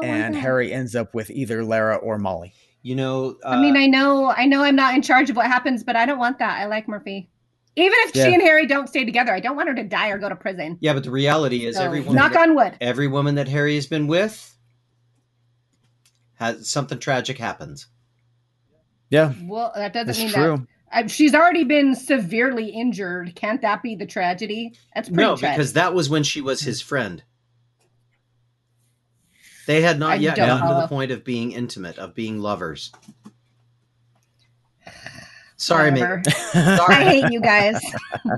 and. Harry ends up with either Lara or Molly. you know, uh, I mean, I know, I know, I'm not in charge of what happens, but I don't want that. I like Murphy. Even if Yeah. she and Harry don't stay together, I don't want her to die or go to prison. yeah, but the reality is, So, every woman, knock that, on wood. every woman that Harry has been with has something tragic happens. Yeah, Well, that doesn't that's mean true. that Uh, she's already been severely injured. Can't that be the tragedy? That's pretty No, tragic. because that was when she was his friend. They had I not yet gotten to the point of being intimate, of being lovers. Sorry, mate. Whatever. I I hate you guys.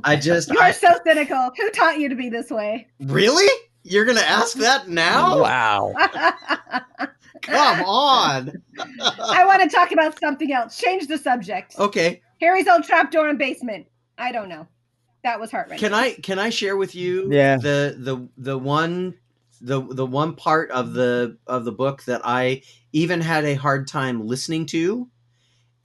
I just You are I, so cynical. Who taught you to be this way? really. You're gonna ask that now? Wow. Come on. I want to talk about something else. Change the subject. Okay. Harry's old trapdoor and basement. I don't know. That was heart. Can I can I share with you Yeah. the the the one the the one part of the of the book that I even had a hard time listening to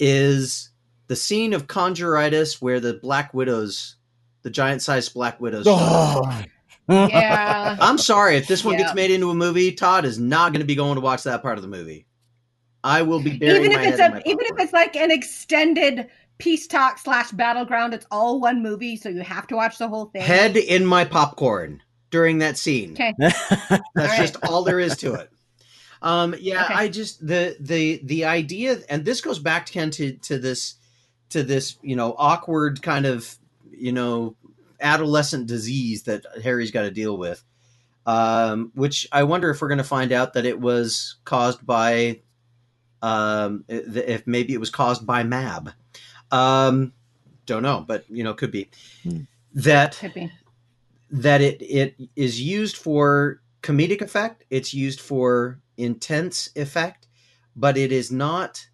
is the scene of Conjuritis where the Black Widows, the giant sized Black Widows. Oh. Yeah. I'm sorry if this one Yeah. gets made into a movie. Todd is not going to be going to watch that part of the movie. I will be burying even if my it's head in a my even if it's like an extended peace talk slash battleground, it's all one movie, so you have to watch the whole thing. head in my popcorn during that scene. Okay. That's right. just all there is to it. Um, yeah, Okay. I just the the the idea, and this goes back Kenn to to this to this you know awkward kind of you know adolescent disease that Harry's got to deal with. Um, which I wonder if we're going to find out that it was caused by, um, if maybe it was caused by Mab. Um, don't know, but you know, could be Hmm. that Could be. that it it is used for comedic effect it's used for intense effect but it is not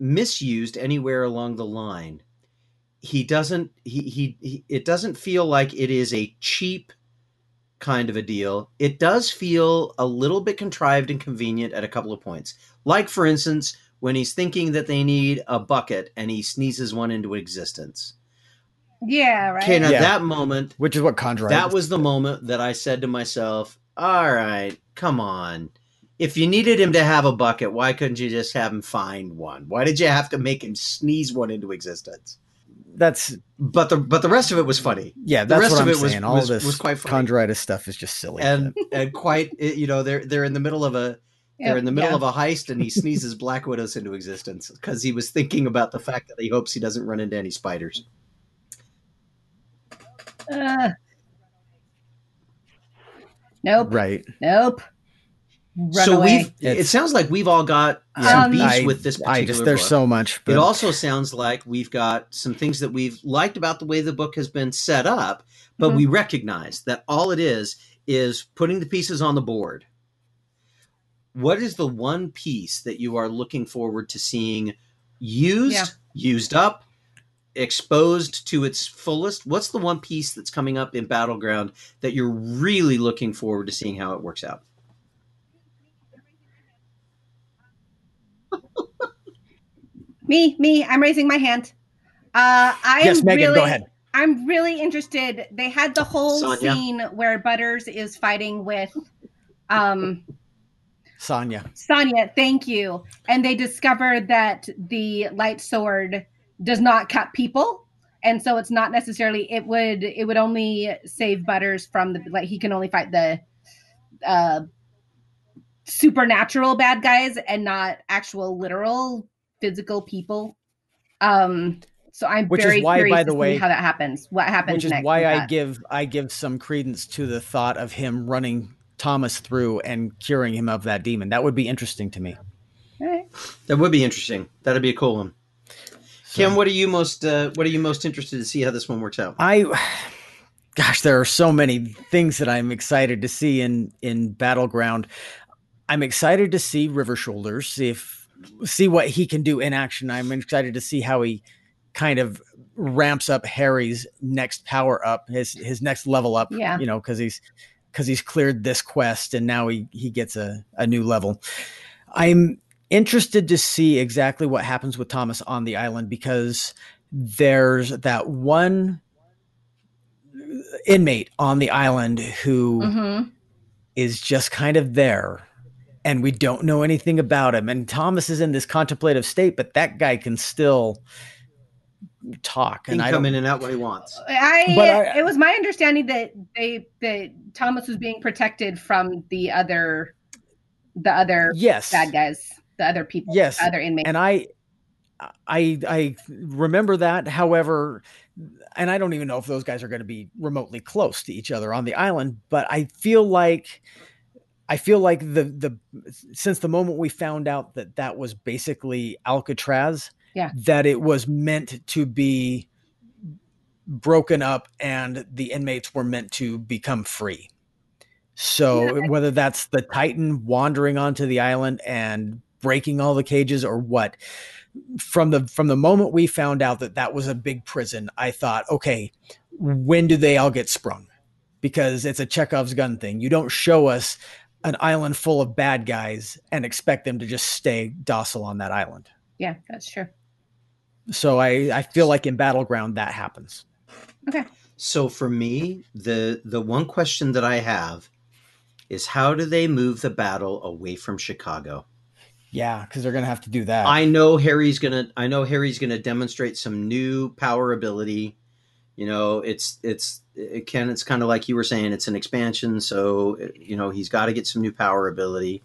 misused anywhere along the line he doesn't he, he he it doesn't feel like it is a cheap kind of a deal it does feel a little bit contrived and convenient at a couple of points like for instance when he's thinking that they need a bucket and he sneezes one into existence Yeah, right. okay now Yeah. that moment Which is what Conjure. that was the moment that I said to myself, all right, come on. If you needed him to have a bucket, why couldn't you just have him find one? Why did you have to make him sneeze one into existence? That's But the but the rest of it was funny. yeah. The rest what of I'm it was- saying. All was- this was quite funny. Conjuritis stuff is just silly. And and quite you know, they're they're in the middle of a they're in the middle of a heist and he sneezes Black Widows into existence because he was thinking about the fact that he hopes he doesn't run into any spiders. Uh, nope. right. Nope. Run so away. we've it sounds like we've all got Um, some beefs I, with this particular I just there's book. so much. But It also sounds like we've got some things that we've liked about the way the book has been set up, but Mhm. we recognize that all it is is putting the pieces on the board. What is the one piece that you are looking forward to seeing used, Yeah. used up, exposed to its fullest? What's the one piece that's coming up in Battleground that you're really looking forward to seeing how it works out? Me, me. I'm raising my hand. Uh, I yes, am Megan, really, go ahead. I'm really interested. They had the whole Sanya. scene where Butters is fighting with um Sanya. Sanya, thank you. And they discover that the light sword does not cut people. And so it's not necessarily it would it would only save Butters from the like he can only fight the uh supernatural bad guys and not actual literal physical people. Um so I'm Which is very why, curious by the way- how that happens. What happens Which is next why I that. give I give some credence to the thought of him running Thomas through and curing him of that demon. That would be interesting to me. All right. That would be interesting. That'd be a cool one. So- Kenn, what are you most uh, what are you most interested to see how this one works out? I gosh, there are so many things that I'm excited to see in in Battleground. I'm excited to see River Shoulders, see if see what he can do in action. I'm excited to see how he kind of ramps up Harry's next power up, his his next level up. Yeah. You know, because he's because he's cleared this quest and now he he gets a, a new level. I'm interested to see exactly what happens with Thomas on the island because there's that one inmate on the island who is Mhm. just kind of there and we don't know anything about him and Thomas is in this contemplative state but that guy can still talk and I come in and out when he wants. I, But I- it was my understanding that they that Thomas was being protected from the other the other yes bad guys, the other people, Yes, the other inmates. and I I I remember that. However, and I don't even know if those guys are going to be remotely close to each other on the island, but I feel like I feel like the the since the moment we found out that that was basically Alcatraz, Yeah. that it was meant to be broken up and the inmates were meant to become free. So Yeah, whether that's the Titan wandering onto the island and breaking all the cages or what, from the from the moment we found out that that was a big prison, I thought, okay, when do they all get sprung? Because it's a Chekhov's gun thing. You don't show us an island full of bad guys and expect them to just stay docile on that island. Yeah, that's true. So I, I feel like in Battleground that happens. Okay. So for me, the the one question that I have is how do they move the battle away from Chicago? Yeah, because they're gonna have to do that. I know Harry's gonna. I know Harry's gonna demonstrate some new power ability. You know, it's it's it can. It's kind of like you were saying. It's an expansion, so you know he's got to get some new power ability.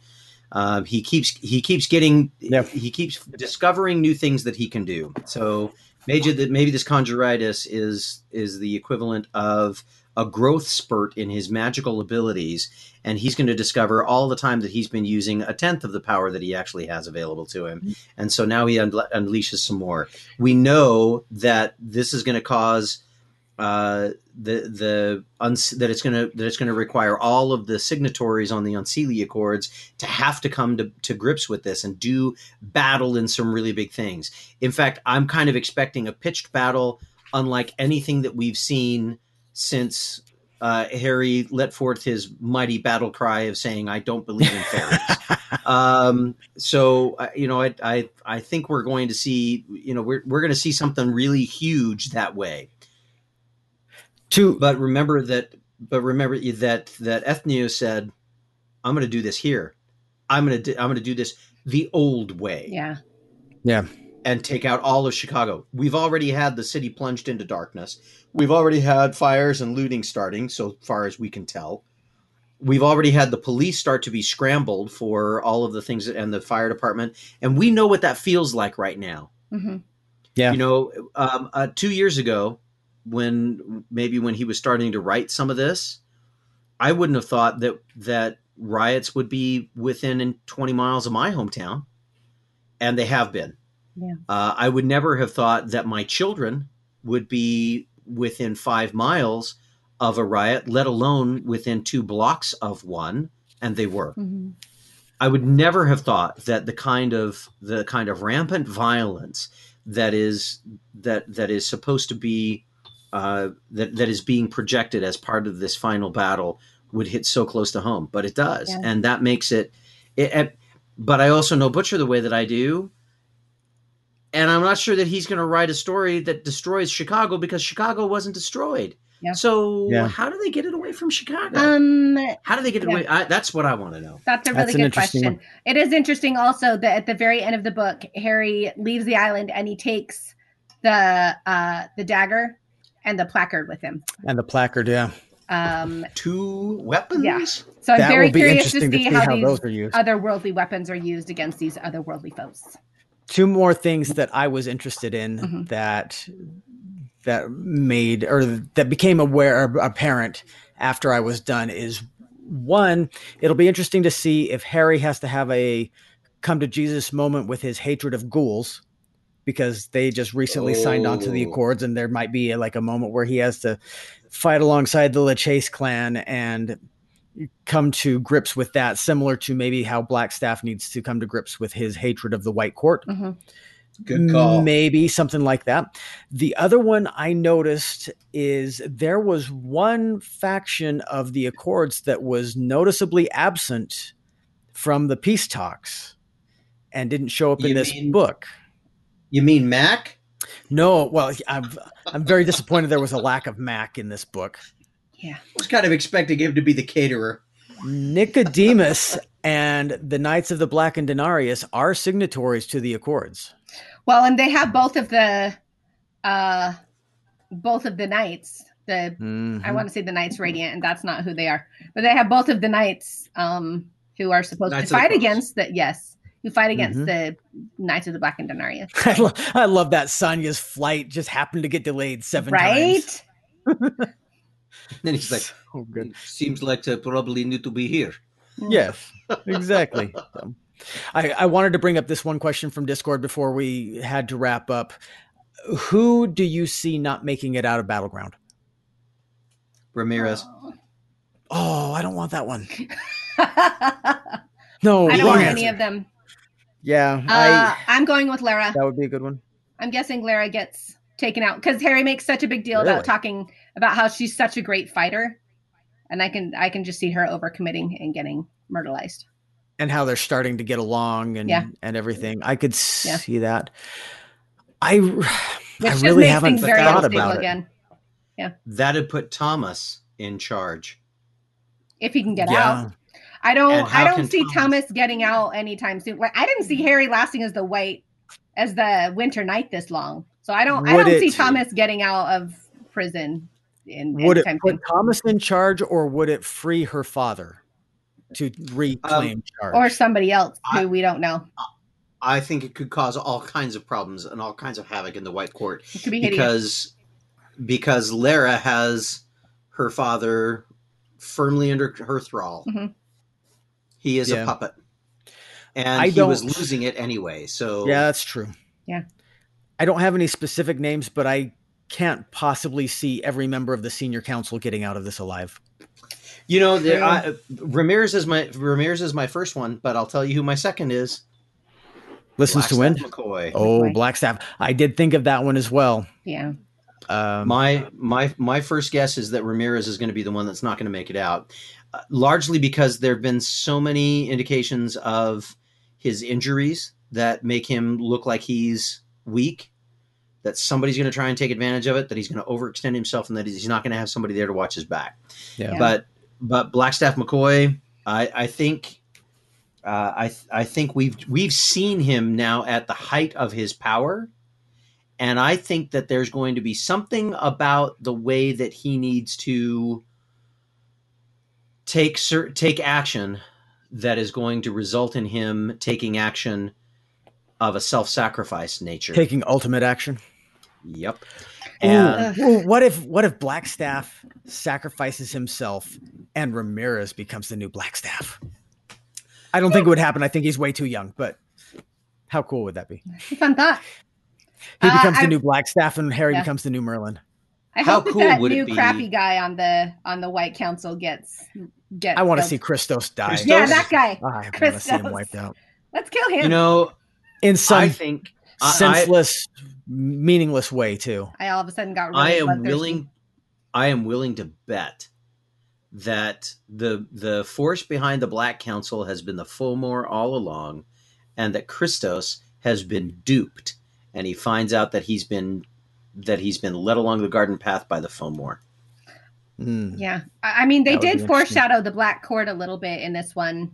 Um, he keeps he keeps getting Yep. he keeps discovering new things that he can do. So maybe that maybe this conjuritis is is the equivalent of a growth spurt in his magical abilities and he's going to discover all the time that he's been using a tenth of the power that he actually has available to him and so now he unle- unleashes some more we know that this is going to cause uh, the the uns- that it's going to that it's going to require all of the signatories on the Unseelie Accords to have to come to, to grips with this and do battle in some really big things. In fact, I'm kind of expecting a pitched battle unlike anything that we've seen since uh, Harry let forth his mighty battle cry of saying, "I don't believe in fairies." um, so uh, you know, I, I I think we're going to see, you know, we're we're going to see something really huge that way. To But remember that, but remember that that Ethniu said, "I'm going to do this here. I'm going to I'm going to do this the old way." Yeah. Yeah. And take out all of Chicago. We've already had the city plunged into darkness. We've already had fires and looting starting, so far as we can tell. We've already had the police start to be scrambled for all of the things and the fire department, and we know what that feels like right now. hmm Yeah. You know, um, uh, two years ago, when maybe when he was starting to write some of this, I wouldn't have thought that that riots would be within in 20 miles of my hometown, and they have been. Yeah. Uh, I would never have thought that my children would be within five miles of a riot, let alone within two blocks of one, and they were. hmm I would never have thought that the kind of the kind of rampant violence that is that that is supposed to be uh, that that is being projected as part of this final battle would hit so close to home, but it does, Yeah. and that makes it. it, it but I also know Butcher the way that I do, and I'm not sure that he's going to write a story that destroys Chicago because Chicago wasn't destroyed. Yeah. So Yeah. how do they get it away from Chicago? Um, how do they get it yeah. away? I, that's what I want to know. That's a really an good interesting question. It is interesting also that at the very end of the book, Harry leaves the island and he takes the uh the dagger and the placard with him. and the placard, yeah. Um Two weapons. Yeah. so I'm that very will be curious to see, to see how, how these those are used. otherworldly weapons are used against these otherworldly foes. two more things that I was interested in Mhm. that that made or that became aware apparent after I was done is one, it'll be interesting to see if Harry has to have a come to Jesus moment with his hatred of ghouls because they just recently signed on to the Oh. accords and there might be like a moment where he has to fight alongside the LeChase clan and come to grips with that similar to maybe how Blackstaff needs to come to grips with his hatred of the White Court Mhm. Good call. Maybe something like that. The other one I noticed is there was one faction of the Accords that was noticeably absent from the peace talks and didn't show up in this mean- book. You mean Mac? No, well, I'm I'm very disappointed there was a lack of Mac in this book. Yeah. I was kind of expecting him to be the caterer. Nicodemus and the Knights of the Blackened Denarius are signatories to the Accords. Well, and they have both of the uh both of the knights. The I Mhm. want to say the Knights Radiant, and that's not who they are. But they have both of the knights um, who are supposed Knights to of the fight against that. Yes, who fight against Mhm. the Knights of the Blackened Denaria. I, lo- I love that Sanya's flight just happened to get delayed seven times. Right? Then he's like, Oh, good. seems like they probably need to be here. Yes, exactly. So, I, I wanted to bring up this one question from Discord before we had to wrap up. Who do you see not making it out of Battleground? Ramirez. Oh, I don't want that one. No, I don't want answer. any of them. Yeah, Uh, I I'm going with Lara. that would be a good one. I'm guessing Lara gets taken out because Harry makes such a big deal Really? about talking about how she's such a great fighter, and I can I can just see her overcommitting and getting murderized. And how they're starting to get along and Yeah. and everything. I could Yeah. see that. I Which I really haven't thought unstable about it. again. That'd put Thomas in charge. If he can get yeah. out, I don't. I don't see Thomas- Thomas getting out anytime soon. Like I didn't see Harry lasting as the white as the Winter Knight this long, so I don't. I don't see Thomas getting out of prison. In Would it anytime put soon. Thomas in charge or would it free her father to reclaim charge? or somebody else who I- we don't know? I think it could cause all kinds of problems and all kinds of havoc in the White Court It could be hideous. because because Lara has her father firmly under her thrall. Mhm. He is Yeah. a puppet, and I he was don't- losing it anyway. So Yeah, that's true. Yeah. I don't have any specific names, but I can't possibly see every member of the senior council getting out of this alive. you know, there, Yeah. I, Ramirez is my Ramirez is my first one, but I'll tell you who my second is. Listens to win. Blackstaff McCoy. Oh, McCoy. Blackstaff. I did think of that one as well. Yeah. Um, my my my first guess is that Ramirez is going to be the one that's not going to make it out, largely because there have been so many indications of his injuries that make him look like he's weak. That somebody's going to try and take advantage of it. That he's going to overextend himself, and that he's not going to have somebody there to watch his back. yeah. Yeah. But but Blackstaff McCoy, I I think. Uh, I I think we've we've seen him now at the height of his power, and I think that there's going to be something about the way that he needs to take cer- take action that is going to result in him taking action of a self-sacrifice nature. taking ultimate action. yep. And ooh, what if what if Blackstaff sacrifices himself and Ramirez becomes the new Blackstaff? I don't think it would happen. I think he's way too young, but how cool would that be? Fun thought. He Uh, becomes the I- new Blackstaff and Harry Yeah. becomes the new Merlin. I How hope that cool that would it new crappy guy on the on the White Council gets gets. I want to see Cristos die. Cristos? Yeah, that guy. I want to see Cristos. him wiped out Let's kill him. you know, in some I think I- I- senseless, meaningless way too. I all of a sudden got really I am bloodthirsty. willing I am willing to bet that the the force behind the Black Council has been the Fomor all along, and that Cristos has been duped, and he finds out that he's been that he's been led along the garden path by the Fomor. Mm. Yeah, I I mean they That did foreshadow the Black Court a little bit in this one,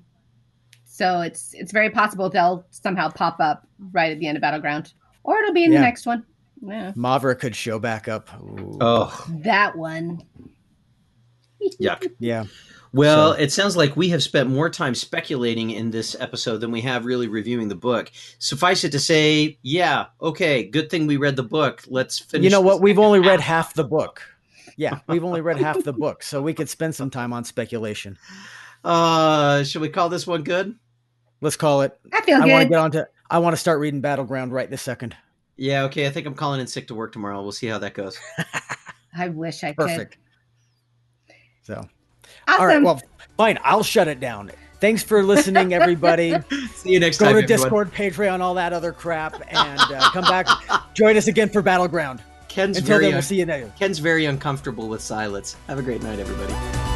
so it's it's very possible they'll somehow pop up right at the end of Battleground, or it'll be in Yeah. the next one. Yeah, Mavra could show back up. Ooh. Oh, that one. yuck. yeah. Well, So- it sounds like we have spent more time speculating in this episode than we have really reviewing the book. Suffice it to say, yeah, okay, good thing we read the book. Let's finish. You know what? We've second only read half half the book. Yeah, we've only read half the book, so we could spend some time on speculation. Uh, should we call this one good? Let's call it. I feel I want to get on to. I want to start reading Battleground right this second. Yeah, okay. I think I'm calling in sick to work tomorrow. We'll see how that goes. I wish I could. Perfect. So, Awesome. all right. Well, fine. I'll shut it down. Thanks for listening, everybody. see you next Go time. to everyone. Discord, Patreon, all that other crap, and uh, come back. Join us again for Battleground. Kenn's Until very then, we'll see you later. Kenn's very uncomfortable with silence. Have a great night, everybody.